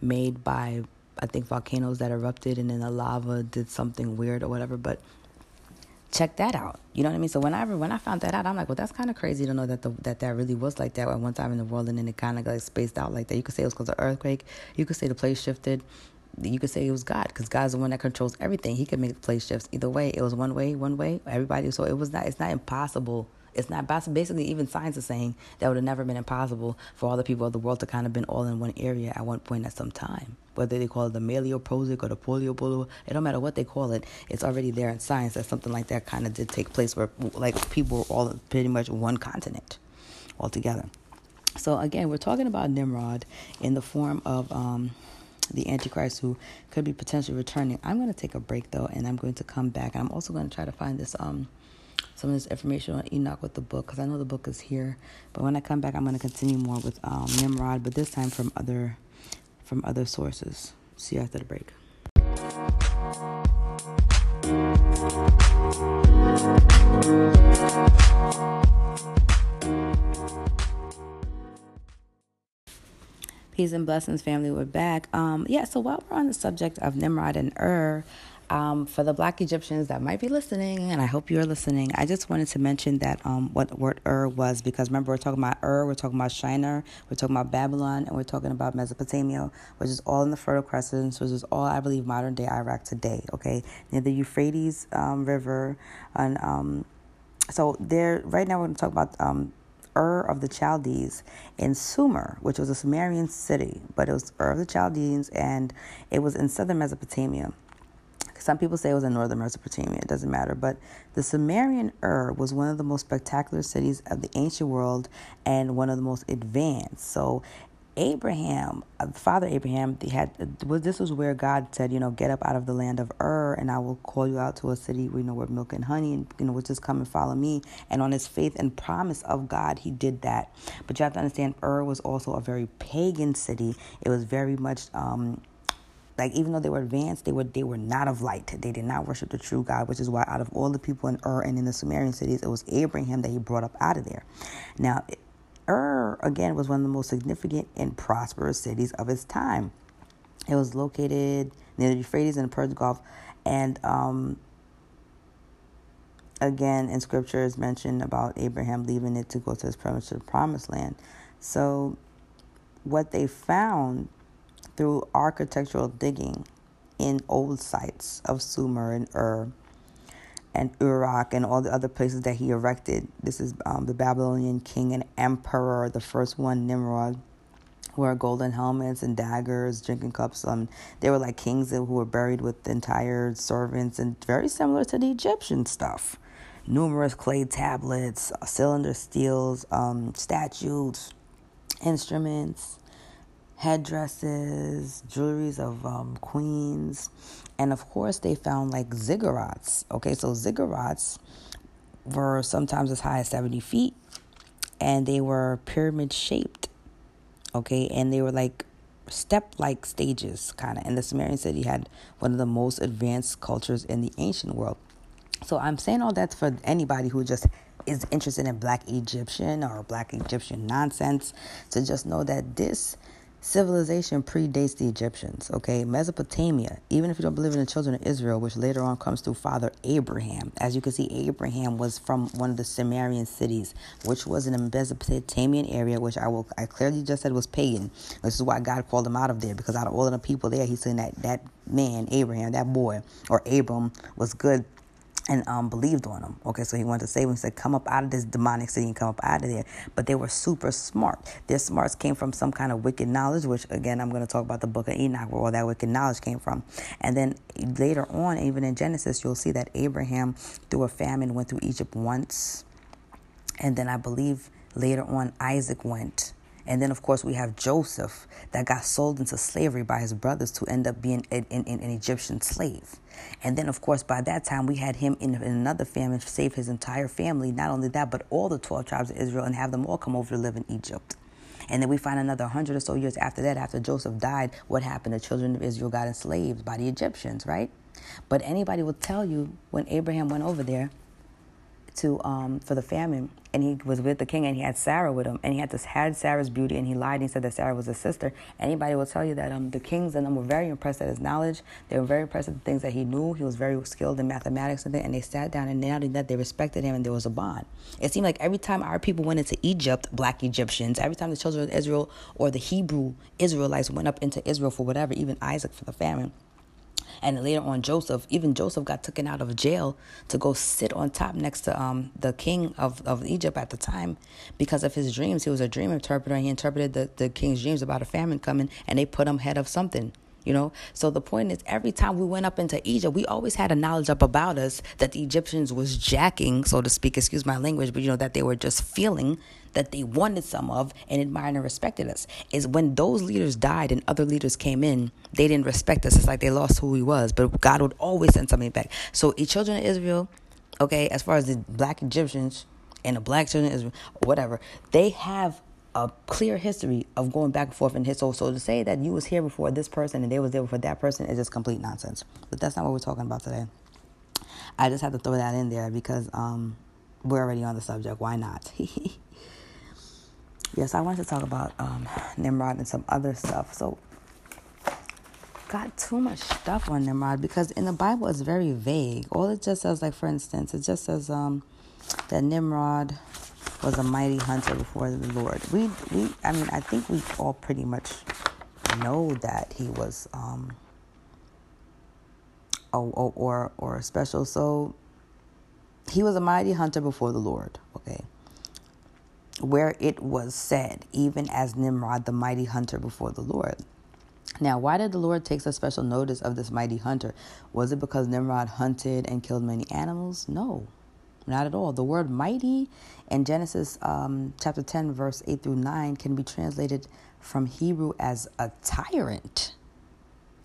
made by I think volcanoes that erupted and then the lava did something weird or whatever. But check that out. You know what I mean? So whenever when I found that out, I'm like, well, that's kind of crazy to know that the, that that really was like that at one time in the world, and then it kind of like spaced out like that. You could say it was because of earthquake. You could say the place shifted. You could say it was God because God's the one that controls everything. He could make the place shifts either way. It was one way, one way. Everybody. So it was not. It's not impossible it's not basically even science is saying that would have never been impossible for all the people of the world to kind of been all in one area at one point at some time. Whether they call it the Maleoprosic or the Poliobolo, it don't matter what they call it. It's already there in science that something like that kind of did take place where like people were all pretty much one continent altogether. So again, we're talking about Nimrod in the form of um, the Antichrist who could be potentially returning. I'm going to take a break though, and I'm going to come back. I'm also going to try to find this um, some of this information on Enoch with the book because I know the book is here. But when I come back, I'm going to continue more with um, Nimrod, but this time from other from other sources. See you after the break. Peace and blessings, family. We're back. Um, yeah, so while we're on the subject of Nimrod and Ur, um, for the black Egyptians that might be listening, and I hope you're listening, I just wanted to mention that um, what word Ur was because remember, we're talking about Ur, we're talking about Shinar, we're talking about Babylon, and we're talking about Mesopotamia, which is all in the Fertile Crescent, which is all, I believe, modern day Iraq today, okay? Near the Euphrates um, River. And um, so, there, right now, we're going to talk about um, Ur of the Chaldees in Sumer, which was a Sumerian city, but it was Ur of the Chaldeans, and it was in southern Mesopotamia. Some people say it was in northern Mesopotamia, it doesn't matter. But the Sumerian Ur was one of the most spectacular cities of the ancient world and one of the most advanced. So Abraham, uh, Father Abraham, they had this was where God said, you know, get up out of the land of Ur, and I will call you out to a city we know where milk and honey, and you know, which is come and follow me. And on his faith and promise of God, he did that. But you have to understand, Ur was also a very pagan city. It was very much um, like even though they were advanced, they were they were not of light. They did not worship the true God, which is why out of all the people in Ur and in the Sumerian cities, it was Abraham that he brought up out of there. Now, Ur again was one of the most significant and prosperous cities of its time. It was located near the Euphrates and the Persian Gulf, and um, again in scripture mentioned about Abraham leaving it to go to his promise to the promised land. So what they found through architectural digging in old sites of Sumer and Ur and Uruk and all the other places that he erected. This is um, the Babylonian king and emperor, the first one, Nimrod, wore golden helmets and daggers, drinking cups. Um, they were like kings who were buried with entire servants and very similar to the Egyptian stuff. Numerous clay tablets, cylinder seals, um, statues, instruments, headdresses, jewelries of um, queens, and of course they found like ziggurats. Okay, so ziggurats were sometimes as high as 70 feet, and they were pyramid shaped. Okay, and they were like step like stages, kind of. And the Sumerian city had one of the most advanced cultures in the ancient world. So I'm saying all that for anybody who just is interested in black Egyptian or black Egyptian nonsense to just know that this civilization predates the Egyptians, okay? Mesopotamia, even if you don't believe in the children of Israel, which later on comes through Father Abraham. As you can see, Abraham was from one of the Sumerian cities, which was in Mesopotamian area, which I will I clearly just said was pagan. This is why God called him out of there, because out of all of the people there, he's saying that that man, Abraham, that boy, or Abram, was good and um, believed on them. Okay, so he wanted to save them. He said, Come up out of this demonic city and come up out of there. But they were super smart. Their smarts came from some kind of wicked knowledge, which again, I'm going to talk about the book of Enoch, where all that wicked knowledge came from. And then later on, even in Genesis, you'll see that Abraham, through a famine, went through Egypt once. And then I believe later on, Isaac went and then, of course, we have Joseph that got sold into slavery by his brothers to end up being an, an, an Egyptian slave. And then, of course, by that time, we had him in, in another famine save his entire family. Not only that, but all the 12 tribes of Israel and have them all come over to live in Egypt. And then we find another 100 or so years after that, after Joseph died, what happened? The children of Israel got enslaved by the Egyptians, right? But anybody will tell you when Abraham went over there, to um, for the famine, and he was with the king, and he had Sarah with him, and he had this had Sarah's beauty, and he lied and he said that Sarah was his sister. Anybody will tell you that um, the kings and them were very impressed at his knowledge. They were very impressed at the things that he knew. He was very skilled in mathematics and things, and they sat down, and only that, they respected him, and there was a bond. It seemed like every time our people went into Egypt, black Egyptians, every time the children of Israel or the Hebrew Israelites went up into Israel for whatever, even Isaac for the famine and later on, Joseph, even Joseph got taken out of jail to go sit on top next to um, the king of, of Egypt at the time because of his dreams. He was a dream interpreter. And he interpreted the, the king's dreams about a famine coming, and they put him head of something you know? So the point is every time we went up into egypt we always had a knowledge up about us that the egyptians was jacking so to speak excuse my language but you know that they were just feeling that they wanted some of and admired and respected us. Is when those leaders died and other leaders came in they didn't respect us. It's like they lost who he was but god would always send something back. So the children of israel okay as far as the black egyptians and the black children israel whatever they have a clear history of going back and forth in his soul. So to say that you was here before this person and they was there before that person is just complete nonsense. But that's not what we're talking about today. I just had to throw that in there because um, we're already on the subject. Why not? yes, I wanted to talk about um, Nimrod and some other stuff. So got too much stuff on Nimrod because in the Bible it's very vague. All it just says, like for instance, it just says um, that Nimrod was a mighty hunter before the Lord. We, we, I mean, I think we all pretty much know that he was, um, or, or, or special. So he was a mighty hunter before the Lord. Okay. Where it was said, even as Nimrod, the mighty hunter before the Lord. Now, why did the Lord take such special notice of this mighty hunter? Was it because Nimrod hunted and killed many animals? No. Not at all. The word mighty in Genesis um, chapter 10, verse 8 through 9 can be translated from Hebrew as a tyrant.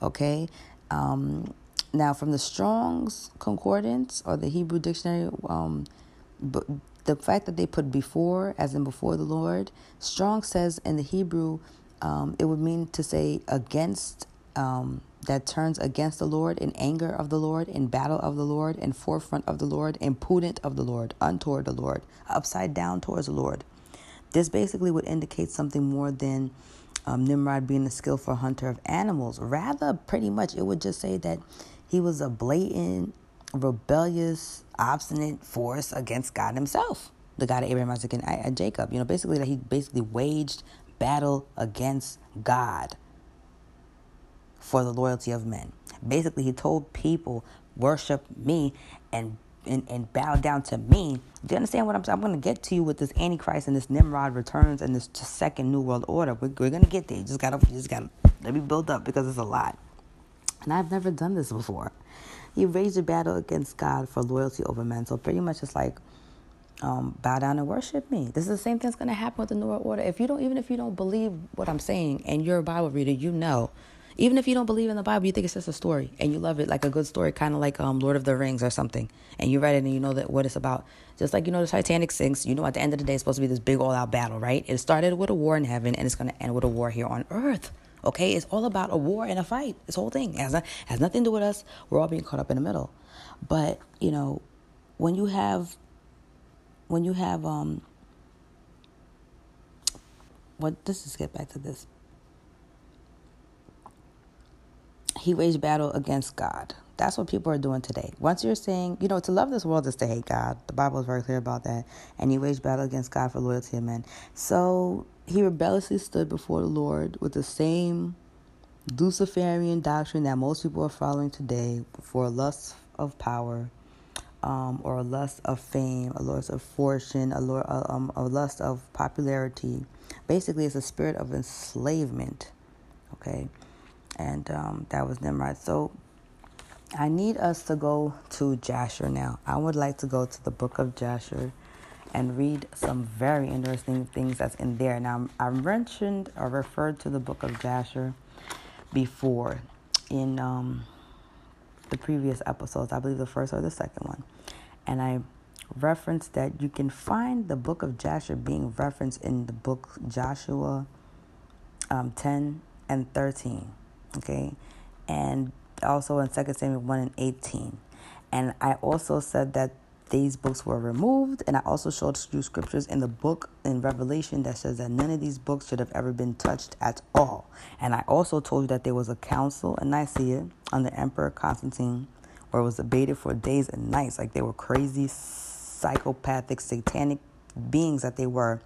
Okay? Um, now, from the Strong's Concordance or the Hebrew Dictionary, um, the fact that they put before, as in before the Lord, Strong says in the Hebrew, um, it would mean to say against um, that turns against the Lord, in anger of the Lord, in battle of the Lord, in forefront of the Lord, impudent of the Lord, untoward the Lord, upside down towards the Lord. This basically would indicate something more than um, Nimrod being a skillful hunter of animals. Rather, pretty much, it would just say that he was a blatant rebellious, obstinate force against God Himself, the God of Abraham, Isaac, and Jacob. You know, basically that he basically waged battle against God for the loyalty of men. Basically, he told people, worship me and and, and bow down to me. Do you understand what I'm saying? I'm going to get to you with this Antichrist and this Nimrod returns and this second New World Order. We're, we're going to get there. You just got to, just got to let me build up because it's a lot. And I've never done this before. He raised a battle against God for loyalty over men. So pretty much it's like, um, bow down and worship me. This is the same thing that's going to happen with the New World Order. If you don't, even if you don't believe what I'm saying and you're a Bible reader, you know even if you don't believe in the Bible, you think it's just a story and you love it like a good story, kind of like um, Lord of the Rings or something. And you read it and you know that what it's about. Just like you know the Titanic sinks, you know at the end of the day it's supposed to be this big all out battle, right? It started with a war in heaven and it's going to end with a war here on earth. Okay, it's all about a war and a fight. This whole thing has not, has nothing to do with us. We're all being caught up in the middle. But you know, when you have, when you have um, what? Let's just get back to this. He waged battle against God. That's what people are doing today. Once you're saying, you know, to love this world is to hate God. The Bible is very clear about that. And he waged battle against God for loyalty of men. So he rebelliously stood before the Lord with the same Luciferian doctrine that most people are following today for lust of power, um, or a lust of fame, a lust of fortune, a, um, a lust of popularity. Basically, it's a spirit of enslavement. Okay and um, that was Nimrod. So I need us to go to Jasher now. I would like to go to the book of Jasher and read some very interesting things that's in there. Now, I mentioned or referred to the book of Jasher before in um, the previous episodes, I believe the first or the second one. And I referenced that you can find the book of Jasher being referenced in the book Joshua um, 10 and 13 okay, and also in 2 Samuel 1 and 18. And I also said that these books were removed, and I also showed you scriptures in the book in Revelation that says that none of these books should have ever been touched at all. And I also told you that there was a council in Nicaea under Emperor Constantine where it was debated for days and nights, like they were crazy, psychopathic, satanic beings that they were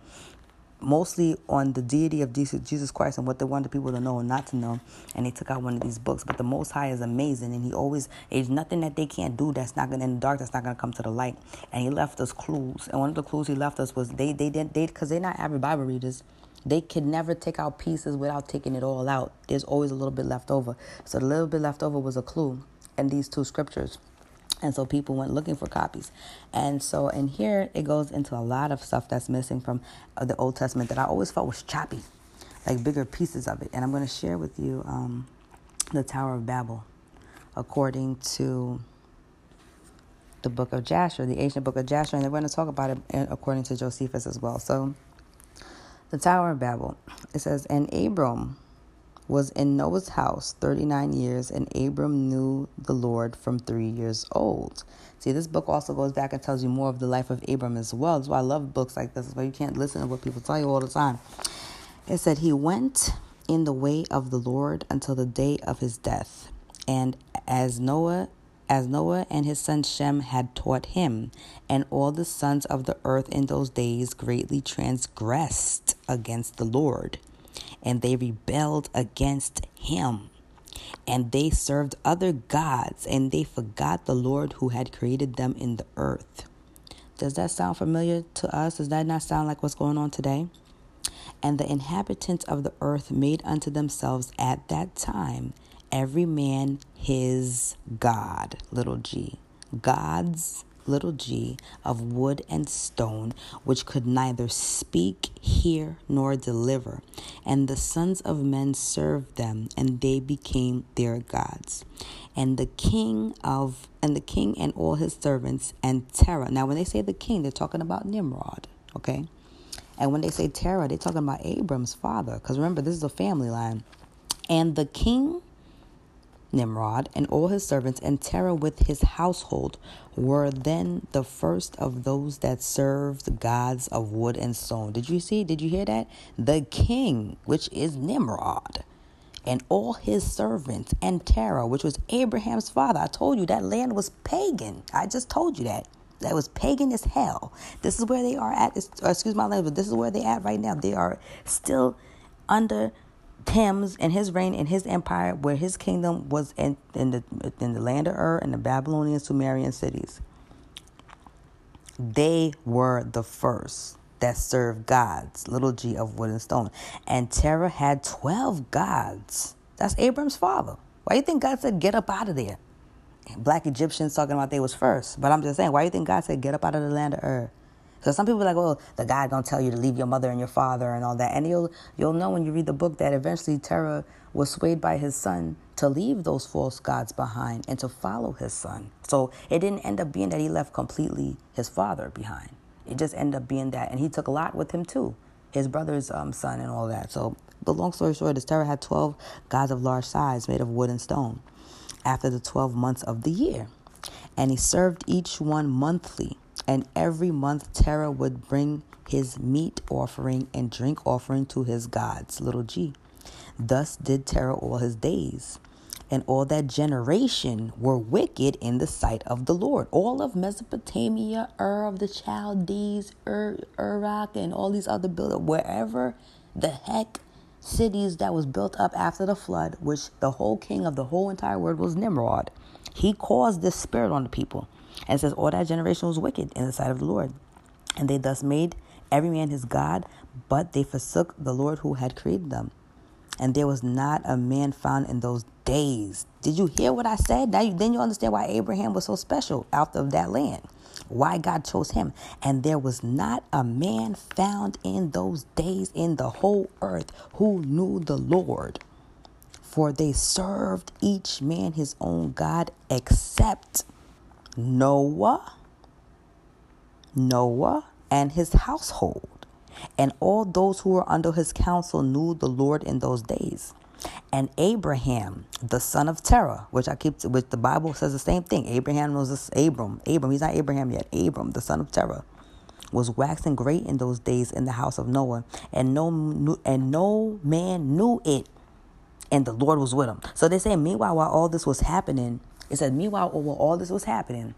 mostly on the deity of Jesus Christ and what they wanted people to know and not to know. And they took out one of these books. But the Most High is amazing, and He always there's nothing that they can't do that's not gonna in the dark that's not gonna come to the light. And He left us clues, and one of the clues He left us was they they didn't they because they're not average Bible readers. They could never take out pieces without taking it all out. There's always a little bit left over. So the little bit left over was a clue in these two scriptures. And so people went looking for copies. And so in here, it goes into a lot of stuff that's missing from uh, the Old Testament that I always felt was choppy, like bigger pieces of it. And I'm going to share with you um, the Tower of Babel, according to the book of Jasher, the ancient book of Jasher. And we're going to talk about it uh, according to Josephus as well. So the Tower of Babel, it says, And Abram was in Noah's house 39 years, and Abram knew the Lord from three years old. See, this book also goes back and tells you more of the life of Abram as well. That's why I love books like this, why you can't listen to what people tell you all the time. It said, He went in the way of the Lord until the day of his death. And as Noah as Noah and his son Shem had taught him, and all the sons of the earth in those days greatly transgressed against the Lord and they rebelled against him. And they served other gods, and they forgot the Lord who had created them in the earth. Does that sound familiar to us? Does that not sound like what's going on today? And the inhabitants of the earth made unto themselves at that time every man his God, little g, gods little g, of wood and stone, which could neither speak, hear, nor deliver. And the sons of men served them, and they became their gods. And the king of and the king and all his servants and Terah. Now, when they say the king, they're talking about Nimrod. Okay. And when they say Terah, they're talking about Abram's father. Because remember, this is a family line. And the king Nimrod and all his servants and Terah with his household were then the first of those that served gods of wood and stone. Did you see? Did you hear that? The king, which is Nimrod, and all his servants, and Terah, which was Abraham's father. I told you that land was pagan. I just told you that. That was pagan as hell. This is where they are at. Excuse my language, but this is where they at right now. They are still under Thames and his reign and his empire, where his kingdom was in, in the in the land of Ur and the Babylonian Sumerian cities. They were the first that served gods, little g of wood and stone. And Terah had 12 gods. That's Abram's father. Why do you think God said, get up out of there? Black Egyptians talking about they was first. But I'm just saying, why do you think God said, get up out of the land of Ur? So some people are like, well, the God gonna tell you to leave your mother and your father and all that. And you'll you'll know when you read the book that eventually Terah was swayed by his son to leave those false gods behind and to follow his son. So it didn't end up being that he left completely his father behind. It just ended up being that, and he took a lot with him too, his brother's um, son and all that. So, but long story short, is Terah had twelve gods of large size made of wood and stone. After the twelve months of the year, and he served each one monthly and every month Terah would bring his meat offering and drink offering to his gods, little g. Thus did Terah all his days. And all that generation were wicked in the sight of the Lord. All of Mesopotamia, Ur of the Chaldees, Ur, Iraq, and all these other buildings, wherever the heck cities that was built up after the flood, which the whole king of the whole entire world was Nimrod. He caused this spirit on the people. And says, All that generation was wicked in the sight of the Lord. And they thus made every man his God, but they forsook the Lord who had created them. And there was not a man found in those days. Did you hear what I said? Now you, then you understand why Abraham was so special out of that land. Why God chose him. And there was not a man found in those days in the whole earth who knew the Lord. For they served each man his own God except Noah, Noah and his household, and all those who were under his counsel knew the Lord in those days. And Abraham, the son of Terah, which I keep, which the Bible says the same thing. Abraham was this Abram. Abram, he's not Abraham yet. Abram, the son of Terah, was waxing great in those days in the house of Noah, and no and no man knew it, and the Lord was with him. So they say, meanwhile, while all this was happening, it said, meanwhile, while all this was happening,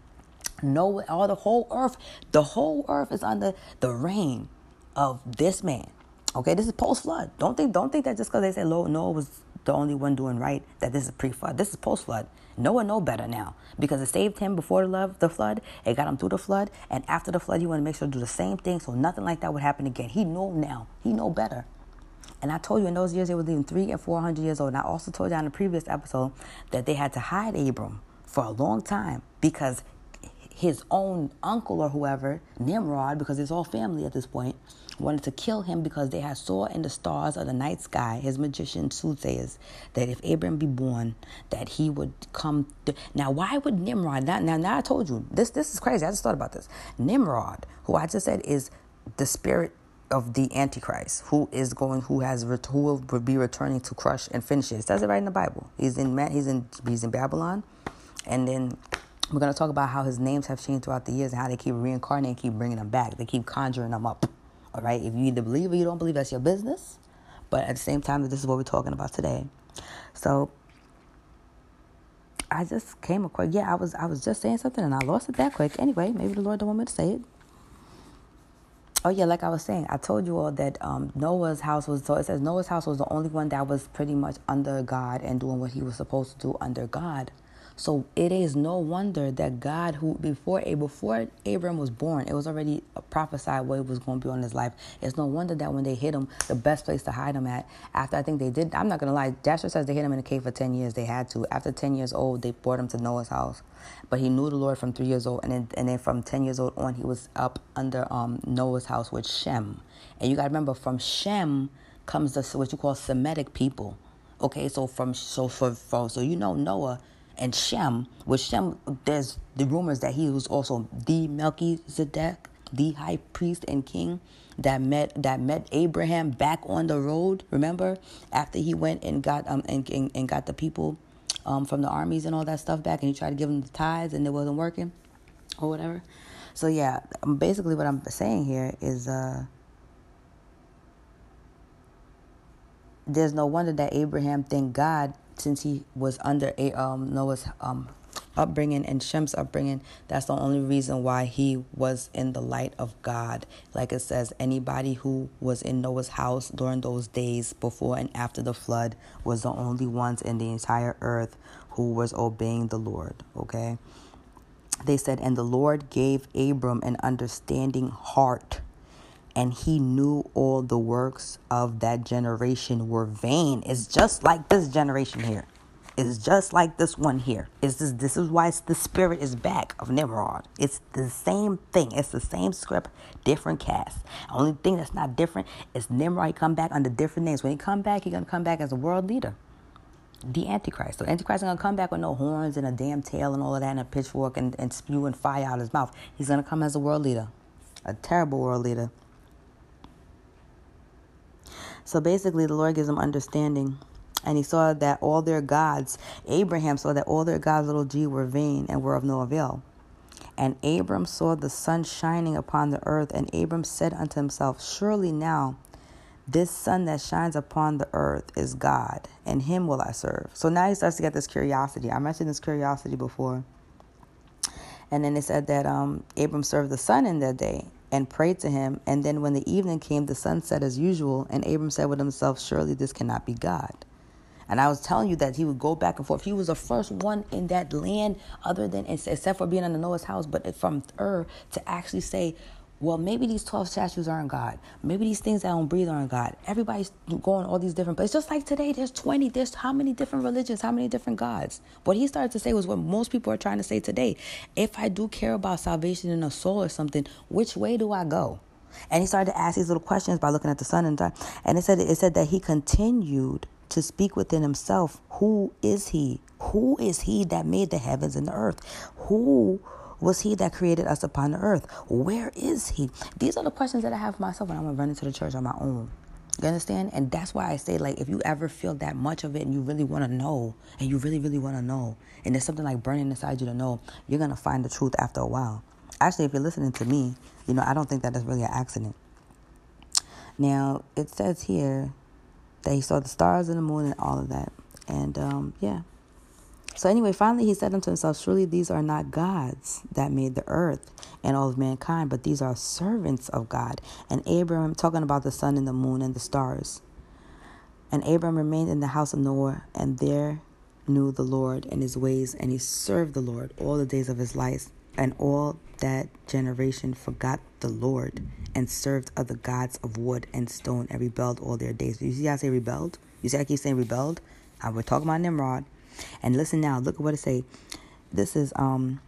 no, all the whole earth, the whole earth is under the reign of this man. Okay, this is post flood. Don't think, don't think that just because they say Noah was the only one doing right, that this is pre flood. This is post flood. Noah know better now because it saved him before the, love, the flood. It got him through the flood, and after the flood, he wanted to make sure to do the same thing so nothing like that would happen again. He know now. He know better. And I told you in those years they were living three and four hundred years old. And I also told you in the previous episode that they had to hide Abram for a long time because his own uncle or whoever, Nimrod, because it's all family at this point, wanted to kill him because they had saw in the stars of the night sky, his magician soothsayers, that if Abram be born, that he would come. Th- now, why would Nimrod? Now, now, now I told you this. This is crazy. I just thought about this. Nimrod, who I just said is the spirit of the Antichrist, who is going, who has, who will be returning to crush and finish it. It says it right in the Bible. He's in, he's in, he's in Babylon, and then we're to talk about how his names have changed throughout the years and how they keep reincarnating, keep bringing them back. They keep conjuring them up. All right. If you either believe or you don't believe, that's your business. But at the same time, this is what we're talking about today. So I just came across. Yeah, I was I was just saying something and I lost it that quick. Anyway, maybe the Lord don't want me to say it. Oh yeah, like I was saying, I told you all that um, Noah's house was. So it says Noah's house was the only one that was pretty much under God and doing what he was supposed to do under God. So it is no wonder that God, who before before Abram was born, it was already prophesied what was going to be on his life. It's no wonder that when they hit him, the best place to hide him at. After I think they did, I'm not gonna lie. Jasher says they hid him in a cave for ten years. They had to. After ten years old, they brought him to Noah's house. But he knew the Lord from three years old, and then and then from ten years old on, he was up under um, Noah's house with Shem. And you gotta remember, from Shem comes the what you call Semitic people. Okay, so from so for, for so you know Noah and Shem, With Shem, there's the rumors that he was also the Melchizedek, the high priest and king that met that met Abraham back on the road. Remember, after he went and got um and and, and got the people um from the armies and all that stuff back, and you tried to give them the tithes and it wasn't working, or whatever. So yeah, um, basically what I'm saying here is uh there's no wonder that Abraham thanked God since he was under um, Noah's um, upbringing and Shem's upbringing. That's the only reason why he was in the light of God. Like it says, anybody who was in Noah's house during those days before and after the flood was the only ones in the entire earth who was obeying the Lord. Okay. They said, and the Lord gave Abram an understanding heart and he knew all the works of that generation were vain. It's just like this generation here. It's just like this one here. Is this this is why the spirit is back of Nimrod. It's the same thing. It's the same script, different cast. Only thing that's not different is Nimrod come back under different names. When he come back, he gonna come back as a world leader. The Antichrist. So Antichrist is gonna come back with no horns and a damn tail and all of that and a pitchfork and, and spewing fire out of his mouth. He's gonna come as a world leader. A terrible world leader. So basically, the Lord gives him understanding. And he saw that all their gods, Abraham saw that all their gods, little g, were vain and were of no avail. And Abram saw the sun shining upon the earth, and Abram said unto himself, Surely now this sun that shines upon the earth is God, and him will I serve. So now he starts to get this curiosity. I mentioned this curiosity before. And then it said that um, Abram served the sun in that day, and prayed to him. And then when the evening came, the sun set as usual, and Abram said with himself, Surely this cannot be God. And I was telling you that he would go back and forth. He was the first one in that land, other than except for being in the Noah's house, but from Ur to actually say, well, maybe these 12 statues aren't God. Maybe these things that don't breathe aren't God. Everybody's going all these different places. Just like today, there's 20, there's how many different religions, how many different gods. What he started to say was what most people are trying to say today. If I do care about salvation in a soul or something, which way do I go? And he started to ask these little questions by looking at the sun and time. And it said it said that he continued to speak within himself, who is he? Who is he that made the heavens and the earth? Who was he that created us upon the earth? Where is he? These are the questions that I have for myself when I'm gonna run into the church on my own. You understand? And that's why I say, like, if you ever feel that much of it and you really want to know, and you really, really want to know, and there's something like burning inside you to know, you're going to find the truth after a while. Actually, if you're listening to me, you know, I don't think that is really an accident. Now, it says here he saw the stars and the moon and all of that. And um, yeah, so, anyway, finally he said unto himself, Surely these are not gods that made the earth and all of mankind, but these are servants of God. And Abram, talking about the sun and the moon and the stars. And Abram remained in the house of Noah, and there knew the Lord and his ways, and he served the Lord all the days of his life. And all that generation forgot the Lord and served other gods of wood and stone and rebelled all their days. You see how I say rebelled? You see I keep saying rebelled? I we're talking about Nimrod. And listen now, look at what it say. This is um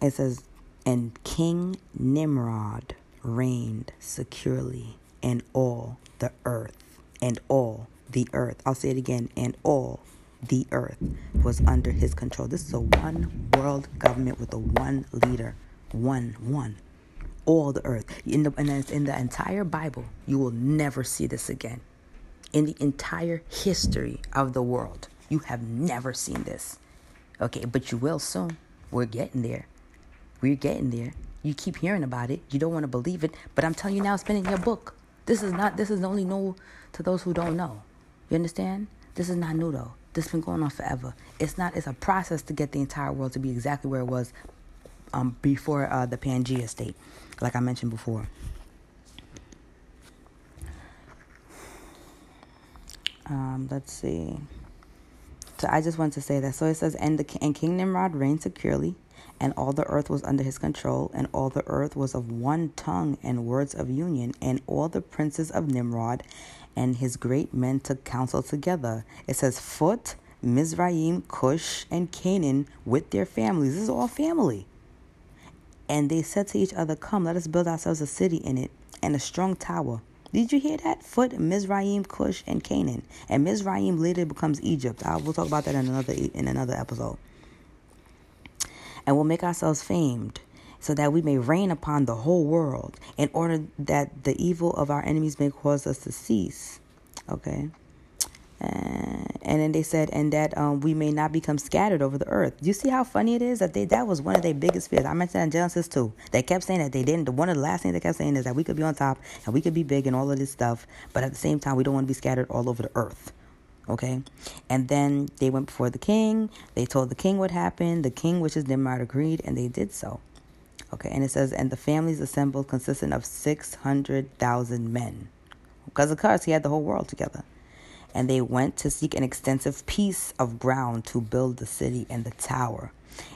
it says and King Nimrod reigned securely in all the earth and all the earth. I'll say it again, and all the earth was under his control. This is a one world government with a one leader. One, one. All the earth. In the, in the entire Bible, you will never see this again. In the entire history of the world. You have never seen this. Okay, but you will soon. We're getting there. We're getting there. You keep hearing about it. You don't want to believe it, but I'm telling you now, it's been in your book. This is not. This is only new to those who don't know. You understand? This is not new though. This has been going on forever. It's not. It's a process to get the entire world to be exactly where it was um, before uh, the Pangea state, like I mentioned before. Um, let's see. So I just want to say that. So it says, and, the, and King Nimrod reigned securely, and all the earth was under his control, and all the earth was of one tongue and words of union, and all the princes of Nimrod and his great men took counsel together. It says, Phut, Mizraim, Cush, and Canaan with their families. This is all family. And they said to each other, Come, let us build ourselves a city in it, and a strong tower did you hear that? Phut, Mizraim, Cush, and Canaan. And Mizraim later becomes Egypt. I will talk about that in another in another episode. And we'll make ourselves famed so that we may reign upon the whole world in order that the evil of our enemies may cause us to cease. Okay? and then they said, and that um, we may not become scattered over the earth. You see how funny it is that they that was one of their biggest fears? I mentioned in Genesis too. They kept saying that they didn't. One of the last things they kept saying is that we could be on top and we could be big and all of this stuff, but at the same time, we don't want to be scattered all over the earth. Okay, and then they went before the king. They told the king what happened. The king, which is Nimrod, agreed, and they did so. Okay, and it says, and the families assembled consisting of six hundred thousand men, because of course he had the whole world together and they went to seek an extensive piece of ground to build the city and the tower.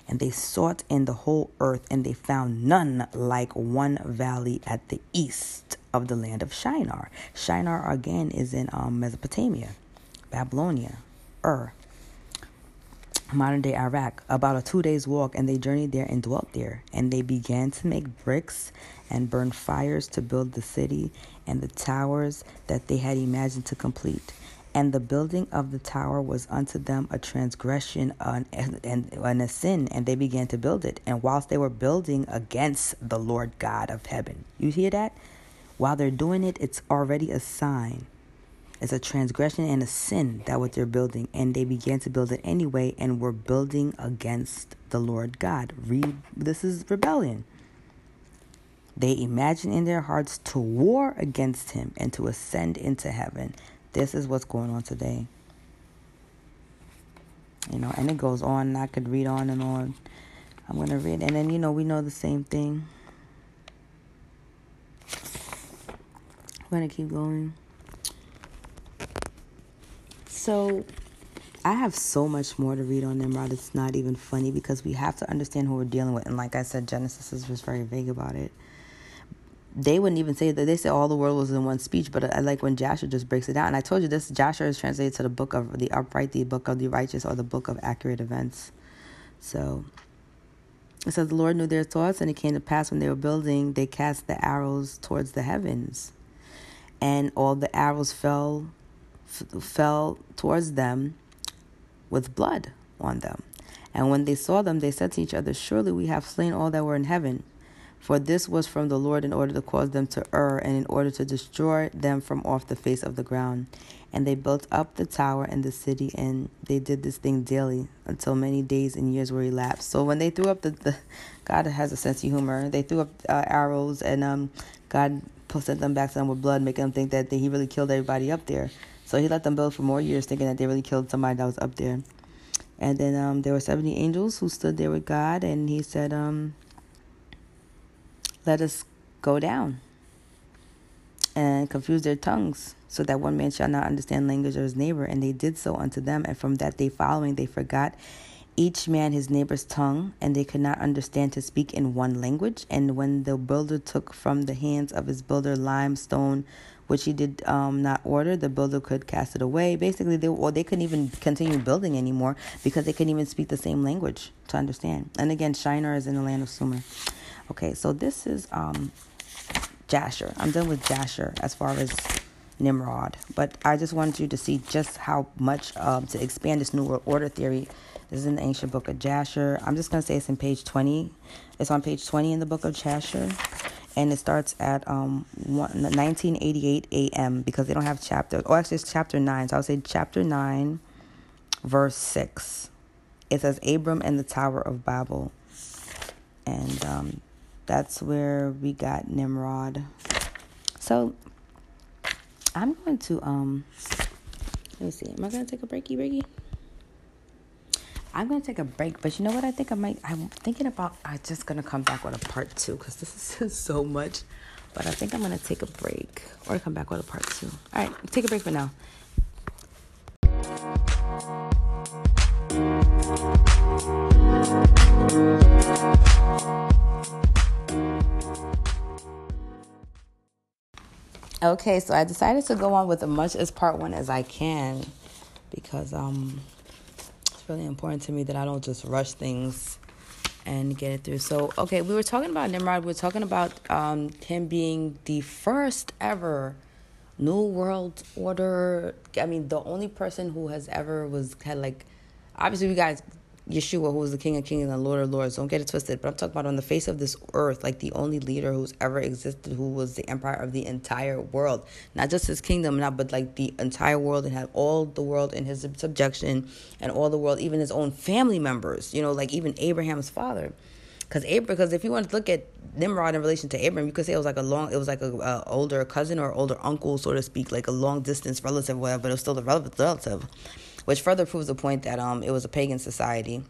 And they sought in the whole earth, and they found none like one valley at the east of the land of Shinar. Shinar again is in um, Mesopotamia, Babylonia, Ur, modern day Iraq, about a two days walk, and they journeyed there and dwelt there. And they began to make bricks and burn fires to build the city and the towers that they had imagined to complete. And the building of the tower was unto them a transgression and, and, and a sin, and they began to build it. And whilst they were building against the Lord God of heaven, you hear that? While they're doing it, it's already a sign. It's a transgression and a sin that what they're building, and they began to build it anyway, and were building against the Lord God. Read, this is rebellion. They imagine in their hearts to war against him and to ascend into heaven. This is what's going on today. You know, and it goes on, and I could read on and on. I'm going to read. And then, you know, we know the same thing. I'm going to keep going. So, I have so much more to read on Nimrod. It's not even funny because we have to understand who we're dealing with. And like I said, Genesis is just very vague about it they wouldn't even say that. They say all the world was in one speech, but I like when Joshua just breaks it down. And I told you this Joshua is translated to the book of the upright, the book of the righteous, or the book of accurate events. So it says the Lord knew their thoughts, and it came to pass when they were building, they cast the arrows towards the heavens, and all the arrows fell f- fell towards them with blood on them. And when they saw them, they said to each other, Surely we have slain all that were in heaven. For this was from the Lord in order to cause them to err and in order to destroy them from off the face of the ground. And they built up the tower and the city, and they did this thing daily until many days and years were elapsed. So when they threw up the, the God has a sense of humor. They threw up uh, arrows, and um, God sent them back to them with blood, making them think that they, He really killed everybody up there. So He let them build for more years, thinking that they really killed somebody that was up there. And then um, there were seventy angels who stood there with God, and He said, um, let us go down and confuse their tongues, so that one man shall not understand language of his neighbor. And they did so unto them, and from that day following they forgot each man his neighbor's tongue, and they could not understand to speak in one language. And when the builder took from the hands of his builder limestone, which he did um, not order, the builder could cast it away. Basically, they well, they couldn't even continue building anymore because they couldn't even speak the same language to understand. And again, Shinar is in the land of Sumer. Okay, so this is um, Jasher. I'm done with Jasher as far as Nimrod, but I just wanted you to see just how much um, to expand this New World Order theory. This is in the ancient book of Jasher. I'm just going to say it's in page 20. It's on page 20 in the book of Jasher. And it starts at um, 1988 AM because they don't have chapter. Oh, actually, it's chapter 9. So I'll say chapter 9, verse 6. It says, Abram and the Tower of Babel. And um, that's where we got Nimrod. So I'm going to um let me see. Am I gonna take a breaky breaky? I'm gonna take a break, but you know what? I think I might. I'm thinking about. I'm just gonna come back with a part two because this is so much. But I think I'm gonna take a break or come back with a part two. All right, take a break for now. Okay, so I decided to go on with as much as part one as I can because um, really important to me that I don't just rush things and get it through. So, okay, we were talking about Nimrod. We were talking about um, him being the first ever New World Order. I mean, the only person who has ever was had like, obviously, we guys Yeshua, who is the King of Kings and the Lord of Lords. Don't get it twisted. But I'm talking about on the face of this earth, like the only leader who's ever existed, who was the empire of the entire world, not just his kingdom, not but like the entire world, and had all the world in his subjection, and all the world, even his own family members. You know, like even Abraham's father. Because Abraham, because if you want to look at Nimrod in relation to Abraham, you could say it was like a long, it was like a, older cousin or older uncle, so to speak, like a long distance relative, whatever. But it was still a relative which further proves the point that um, it was a pagan society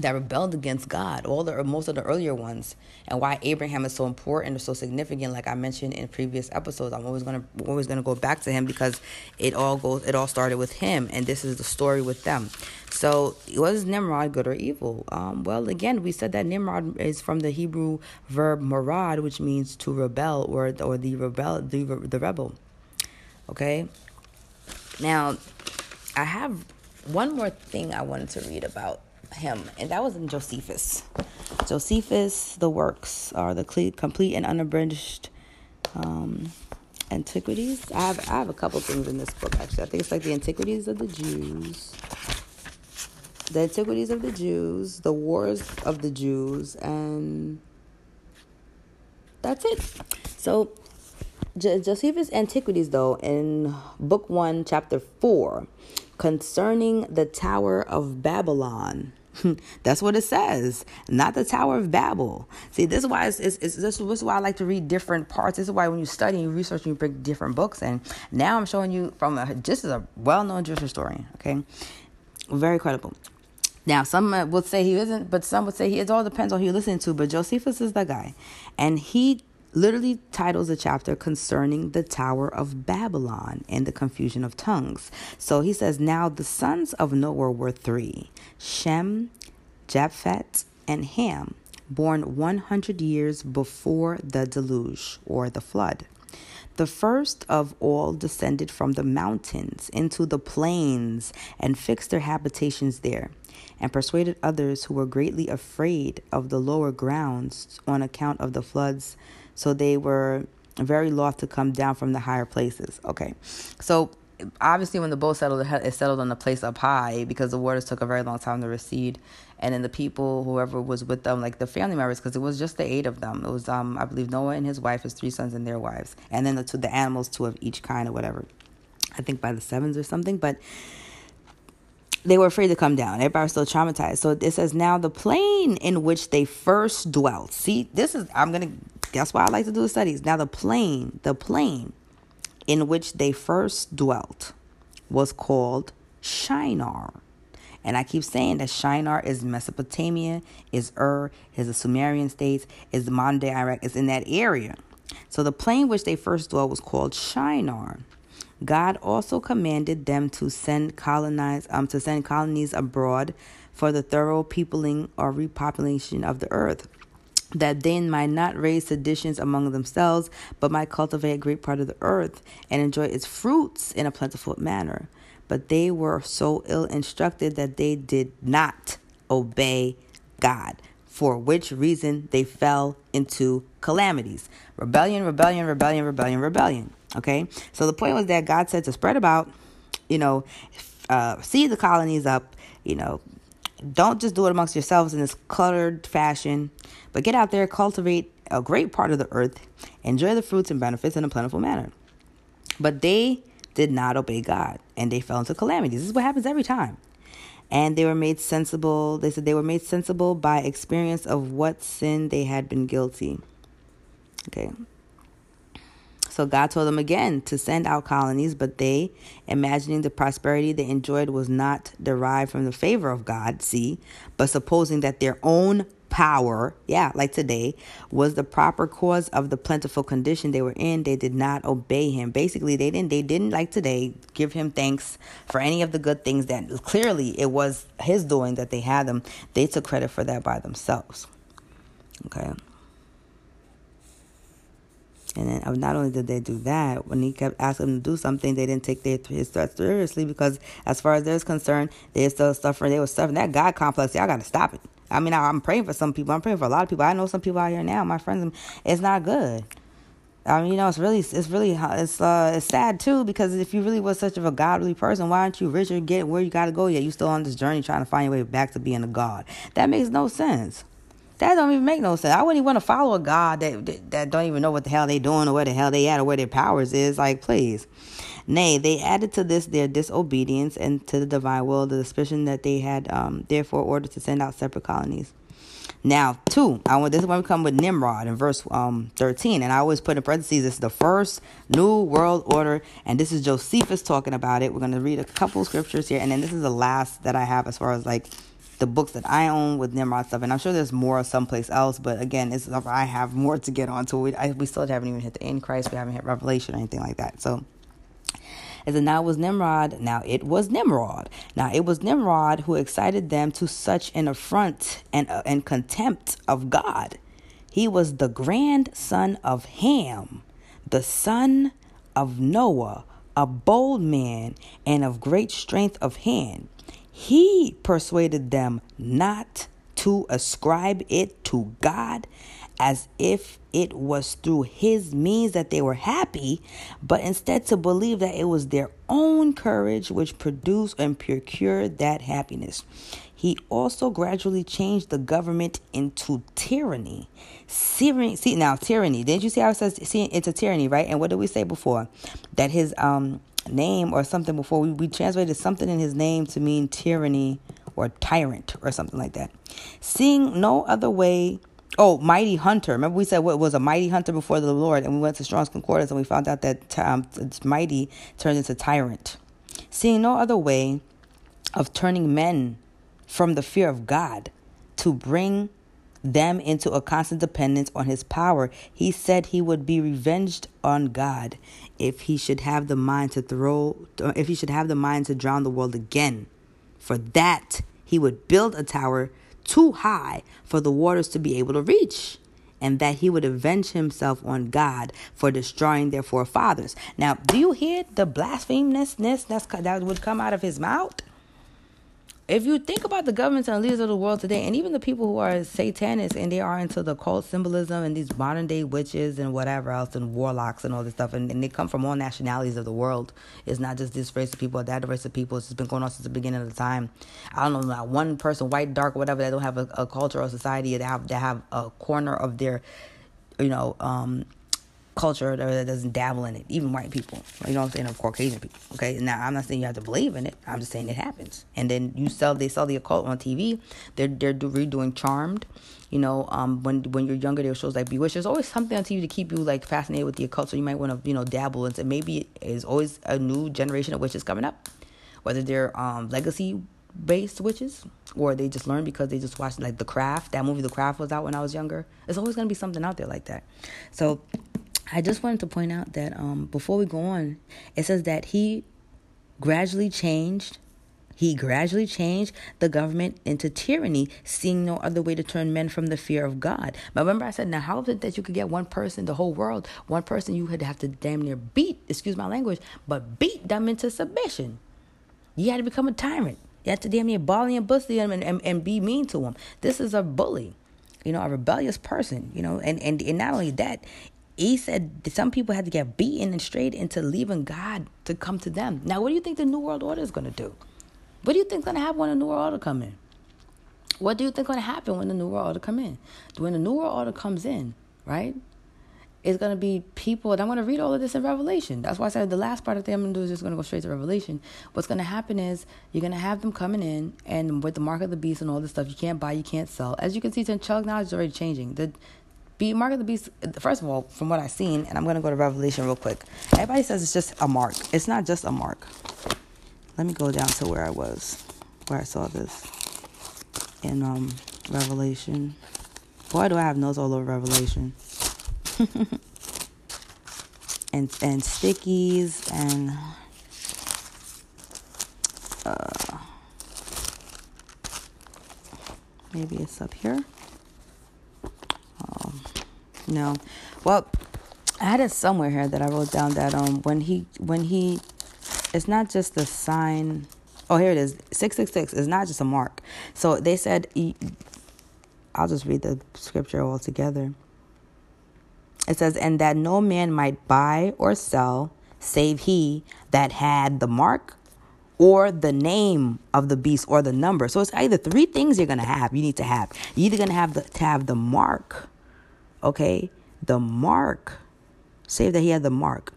that rebelled against God, all the most of the earlier ones, and why Abraham is so important or so significant. Like I mentioned in previous episodes, I'm always gonna always gonna go back to him because it all goes it all started with him, and this is the story with them. So was Nimrod good or evil? Um, well, again, we said that Nimrod is from the Hebrew verb marad, which means to rebel or or the rebel the the rebel. Okay. Now, I have one more thing I wanted to read about him, and that was in Josephus. Josephus, the works are the complete and unabridged um, antiquities. I have I have a couple things in this book actually. I think it's like the antiquities of the Jews, the antiquities of the Jews, the wars of the Jews, and that's it. So Josephus' Antiquities, though, in Book 1, Chapter 4, concerning the Tower of Babylon. That's what it says, not the Tower of Babel. See, this is why it's, it's, it's, this is why I like to read different parts. This is why when you study and research, you bring different books. And now I'm showing you from a, just as a well-known Jewish historian. Okay, very credible. Now, some uh, would say he isn't, but some would say he. It all depends on who you listen to. But Josephus is the guy, and he literally titles a chapter concerning the Tower of Babylon and the confusion of tongues. So he says, Now the sons of Noah were three Shem, Japheth, and Ham, born 100 years before the deluge or the flood. The first of all descended from the mountains into the plains and fixed their habitations there, and persuaded others who were greatly afraid of the lower grounds on account of the floods so they were very loth to come down from the higher places. Okay, so obviously when the boat settled, it settled on the place up high because the waters took a very long time to recede. And then the people, whoever was with them, like the family members, because it was just the eight of them. It was, um, I believe, Noah and his wife, his three sons and their wives, and then the two, the animals, two of each kind or whatever. I think by the sevens or something, but they were afraid to come down. Everybody was still traumatized. So it says, now the plain in which they first dwelt. See, this is, I'm to, that's why I like to do the studies. Now the plain, the plain in which they first dwelt was called Shinar. And I keep saying that Shinar is Mesopotamia, is Ur, is the Sumerian states, is modern day Iraq, is in that area. So the plain which they first dwelt was called Shinar. God also commanded them to send colonize um, to send colonies abroad for the thorough peopling or repopulation of the earth that they might not raise seditions among themselves, but might cultivate a great part of the earth and enjoy its fruits in a plentiful manner. But they were so ill instructed that they did not obey God, for which reason they fell into calamities. Rebellion, rebellion, rebellion, rebellion, rebellion. Okay, so the point was that God said to spread about, you know, uh, see the colonies up, you know, don't just do it amongst yourselves in this cluttered fashion, but get out there, cultivate a great part of the earth, enjoy the fruits and benefits in a plentiful manner. But they did not obey God and they fell into calamities. This is what happens every time. And they were made sensible, they said they were made sensible by experience of what sin they had been guilty. Okay, so God told them again to send out colonies, but they, imagining the prosperity they enjoyed was not derived from the favor of God, see, but supposing that their own power, yeah, like today, was the proper cause of the plentiful condition they were in, they did not obey him. Basically, they didn't they didn't like today give him thanks for any of the good things that clearly it was his doing that they had them. They took credit for that by themselves. Okay. And then uh, not only did they do that, when he kept asking them to do something, they didn't take their, his threats seriously because, as far as they're concerned, they're still suffering. They were suffering that God complex. Y'all got to stop it. I mean, I'm praying for some people. I'm praying for a lot of people. I know some people out here now, my friends. It's not good. I mean, you know, it's really, it's really, it's uh, it's sad too because if you really was such of a godly person, why aren't you rich or get where you got to go yet? You still on this journey trying to find your way back to being a god. That makes no sense. That don't even make no sense. I wouldn't even want to follow a god that, that that don't even know what the hell they doing or where the hell they at or where their powers is. Like, please. Nay, they added to this their disobedience and to the divine will the suspicion that they had um, therefore ordered to send out separate colonies. Now, two, I want this is when we come with Nimrod in verse um 13, and I always put in parentheses this is the first new world order, and this is Josephus talking about it. We're gonna read a couple scriptures here, and then this is the last that I have as far as like the books that I own with Nimrod stuff, and I'm sure there's more someplace else, but again, it's I have more to get on to. We I, we still haven't even hit the Antichrist. we haven't hit Revelation or anything like that. So then now was Nimrod. Now it was Nimrod. Now it was Nimrod who excited them to such an affront and, uh, and contempt of God. He was the grandson of Ham, the son of Noah, a bold man and of great strength of hand. He persuaded them not to ascribe it to God as if it was through his means that they were happy, but instead to believe that it was their own courage which produced and procured that happiness. He also gradually changed the government into tyranny. See, see now tyranny. Didn't you see how it says see it's a tyranny, right? And what did we say before? That his um name or something before we, we translated something in his name to mean tyranny or tyrant or something like that. Seeing no other way Oh, mighty hunter. Remember we said what was a mighty hunter before the Lord, and we went to Strong's Concordance and we found out that um, mighty turns into tyrant. Seeing no other way of turning men from the fear of God to bring them into a constant dependence on his power, he said he would be revenged on God if he should have the mind to throw, if he should have the mind to drown the world again. For that, he would build a tower too high for the waters to be able to reach, and that he would avenge himself on God for destroying their forefathers. Now, do you hear the blasphemousness that would come out of his mouth? If you think about the governments and leaders of the world today, and even the people who are satanists and they are into the cult symbolism and these modern day witches and whatever else and warlocks and all this stuff, and, and they come from all nationalities of the world. It's not just this race of people or that race of people. It's been going on since the beginning of the time. I don't know, not one person, white, dark, whatever, that don't have a, a culture or society that have that have a corner of their, you know, um, culture that doesn't dabble in it, even white people. You know what I'm saying? Or Caucasian people. Okay. Now I'm not saying you have to believe in it. I'm just saying it happens. And then you sell they sell the occult on TV. They're they're redoing Charmed. You know, um, when when you're younger, there are shows like Bewitched. There's always something on TV to keep you like fascinated with the occult. So you might want to you know dabble into. Maybe it is always a new generation of witches coming up, whether they're um legacy based witches or they just learn because they just watched like The Craft. That movie The Craft was out when I was younger. There's always gonna be something out there like that. So I just wanted to point out that um, before we go on, it says that he gradually changed. He gradually changed the government into tyranny, seeing no other way to turn men from the fear of God. But remember, I said, now how is it that you could get one person, the whole world, one person you had to have to damn near beat, excuse my language, but beat them into submission? You had to become a tyrant. You had to damn near bally and busty them and, and, and be mean to them. This is a bully you know, a rebellious person, you know, and, and, and not only that, he said some people had to get beaten and straight into leaving God to come to them. Now, what do you think the New World Order is going to do? What do you think is going to happen when the New World Order come in? What do you think going to happen when the New World Order come in? When the New World Order comes in, right? It's going to be people, and I'm going to read all of this in Revelation. That's why I said the last part of the thing I'm going to do is just going to go straight to Revelation. What's going to happen is you're going to have them coming in, and with the mark of the beast and all this stuff, you can't buy, you can't sell. As you can see, Chug now is already changing. The be mark of the beast. First of all, from what I've seen, and I'm gonna go to Revelation real quick. Everybody says it's just a mark. It's not just a mark. Let me go down to where I was, where I saw this in um Revelation. Why do I have notes all over Revelation? and and stickies and uh, maybe it's up here. No. Well, I had it somewhere here that I wrote down that um when he when he it's not just a sign oh here it is 666 is not just a mark so they said i'll just read the scripture all together it says, and that no man might buy or sell save he that had the mark or the name of the beast or the number. So it's either three things you're gonna have. You need to have. You're either gonna have the to have the mark, okay, the mark. Say that he had the mark,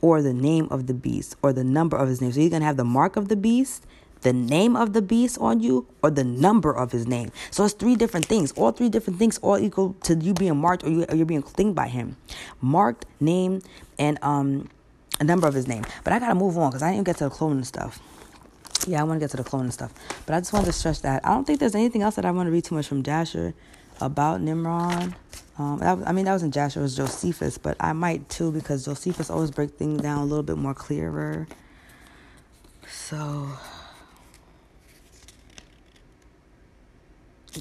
or the name of the beast, or the number of his name. So you're gonna have the mark of the beast, the name of the beast on you, or the number of his name. So it's three different things. All three different things, all equal to you being marked or you or you're being claimed by him. Marked, name, and um a number of his name. But I gotta move on because I didn't get to the cloning stuff. Yeah, I want to get to the cloning stuff. But I just wanted to stress that I don't think there's anything else that I want to read too much from Jasher about Nimrod. Um, I mean, that was in Jasher, it was Josephus, but I might too because Josephus always break things down a little bit more clearer. So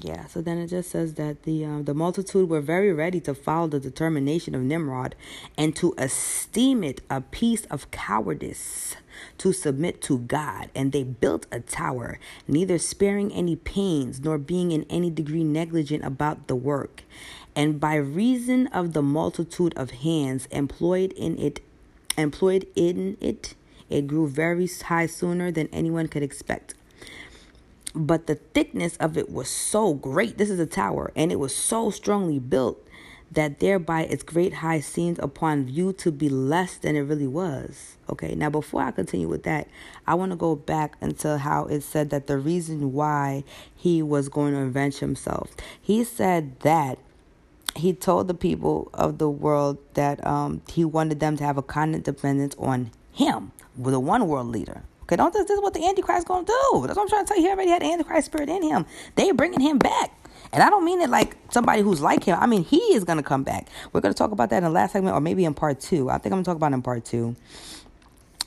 Yeah, so then it just says that the uh, the multitude were very ready to follow the determination of Nimrod and to esteem it a piece of cowardice to submit to God, and they built a tower, neither sparing any pains nor being in any degree negligent about the work. And by reason of the multitude of hands employed in it, employed in it, it grew very high sooner than anyone could expect but the thickness of it was so great. This is a tower, and it was so strongly built that thereby its great height seemed upon view to be less than it really was. Okay, now before I continue with that, I want to go back into how it said that the reason why he was going to avenge himself. He said that he told the people of the world that um, he wanted them to have a constant dependence on him, the one world leader. Okay, don't this, this is what the Antichrist gonna do. That's what I'm trying to tell you. He already had the Antichrist spirit in him. They bringing him back. And I don't mean it like somebody who's like him. I mean, he is going to come back. We're going to talk about that in the last segment or maybe in part two. I think I'm going to talk about in part two.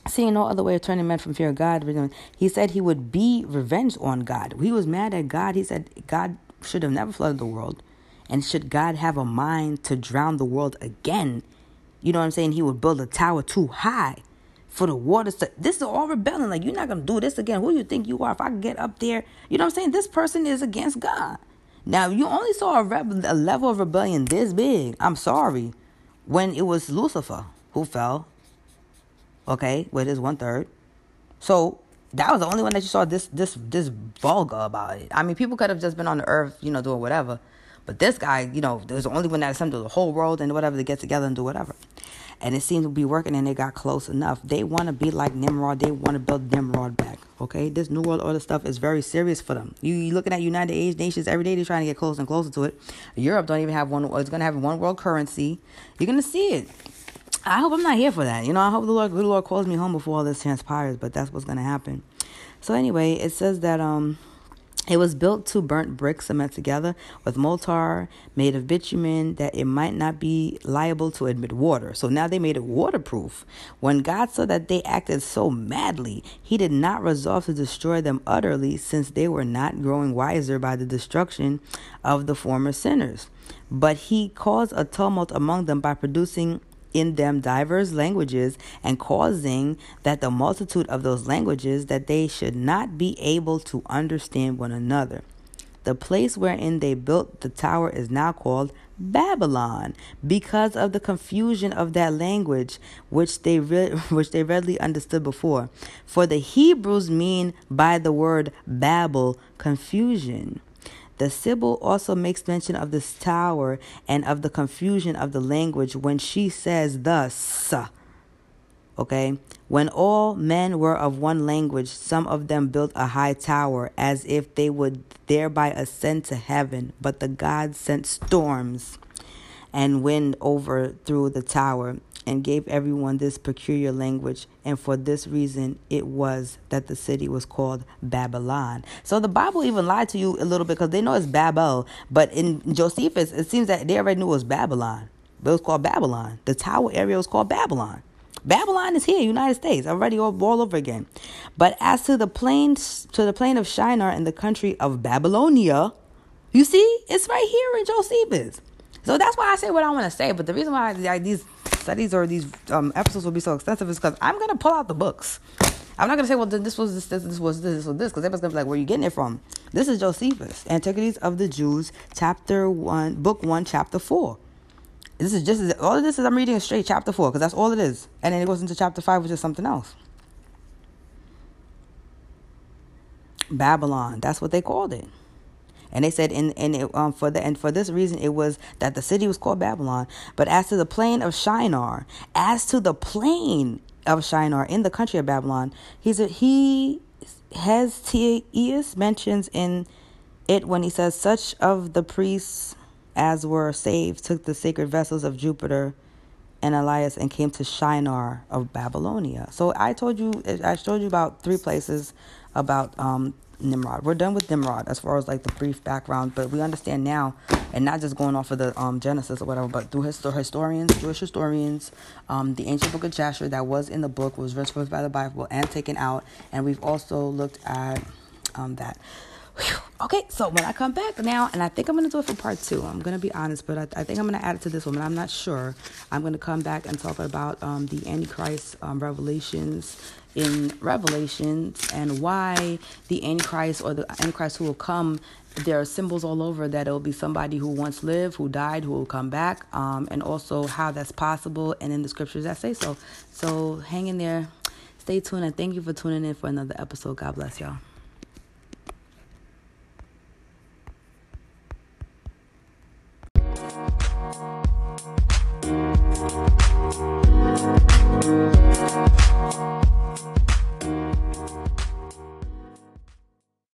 Seeing no other way of turning men from fear of God, he said he would be revenged on God. He was mad at God. He said God should have never flooded the world. And should God have a mind to drown the world again, you know what I'm saying? He would build a tower too high for the water. to this is all rebelling like you're not gonna do this again. Who do you think you are? If i get up there you know what i'm saying? This person is against god. Now you only saw a, a level of rebellion this big. I'm sorry. When it was lucifer who fell okay with his one third so that was the only one that you saw this this this vulgar about it. I mean people could have just been on the earth you know doing whatever. But this guy you know there's the only one that assembled the whole world and whatever to get together and do whatever and it seemed to be working and they got close enough. They want to be like Nimrod. They want to build Nimrod back. Okay, this New World Order stuff is very serious for them. You, you looking at United nations every day. They're trying to get closer and closer to it. Europe don't even have one. It's gonna have one world currency. You're gonna see it. I hope I'm not here for that. You know, I hope the Lord, the Lord calls me home before all this transpires. But that's what's gonna happen. So anyway, it says that um it was built to burnt bricks cement together with mortar made of bitumen that it might not be liable to admit water. So now they made it waterproof. When God saw that they acted so madly, he did not resolve to destroy them utterly since they were not growing wiser by the destruction of the former sinners. But he caused a tumult among them by producing in them diverse languages and causing that the multitude of those languages that they should not be able to understand one another. The place wherein they built the tower is now called Babylon because of the confusion of that language which they re- which they readily understood before. For the Hebrews mean by the word Babel confusion. The Sibyl also makes mention of this tower and of the confusion of the language when she says thus. Okay, when all men were of one language, some of them built a high tower as if they would thereby ascend to heaven. But the gods sent storms and wind over through the tower and gave everyone this peculiar language. And for this reason, it was that the city was called Babylon. So the Bible even lied to you a little bit because they know it's Babel. But in Josephus, it seems that they already knew it was Babylon. It was called Babylon. The tower area was called Babylon. Babylon is here, United States, already all, all over again. But as to the plains, to the plain of Shinar in the country of Babylonia, you see, it's right here in Josephus. So that's why I say what I want to say. But the reason why like, these studies or these um, episodes will be so extensive is because I'm gonna pull out the books. I'm not gonna say, well, this was this, this, this was this, this was this, because everybody's gonna be like, where are you getting it from? This is Josephus, Antiquities of the Jews, chapter one, book one, chapter four. This is just all of this is I'm reading straight chapter four because that's all it is, and then it goes into chapter five, which is something else. Babylon, that's what they called it. And they said, in, in it, um, for the and for this reason, it was that the city was called Babylon. But as to the plain of Shinar, as to the plain of Shinar in the country of Babylon, he's a, he has T.E.S. mentions in it when he says, Such of the priests as were saved took the sacred vessels of Jupiter Enyalius and came to Shinar of Babylonia. So I told you, I showed you about three places about um, Nimrod. We're done with Nimrod as far as like the brief background, but we understand now, and not just going off of the um, Genesis or whatever, but through histor- historians, Jewish historians, um, the ancient book of Jasher that was in the book was referenced by the Bible and taken out, and we've also looked at um, that. Okay, so when I come back now, and I think I'm to do it for part two. I'm to be honest, but I, I think I'm to add it to this one, I'm not sure. I'm to come back and talk about um, the Antichrist um, revelations in Revelations and why the Antichrist or the Antichrist who will come. There are symbols all over that it will be somebody who once lived, who died, who will come back, um, and also how that's possible, and in the scriptures that say so. So hang in there, stay tuned, and thank you for tuning in for another episode. God bless y'all. Bye.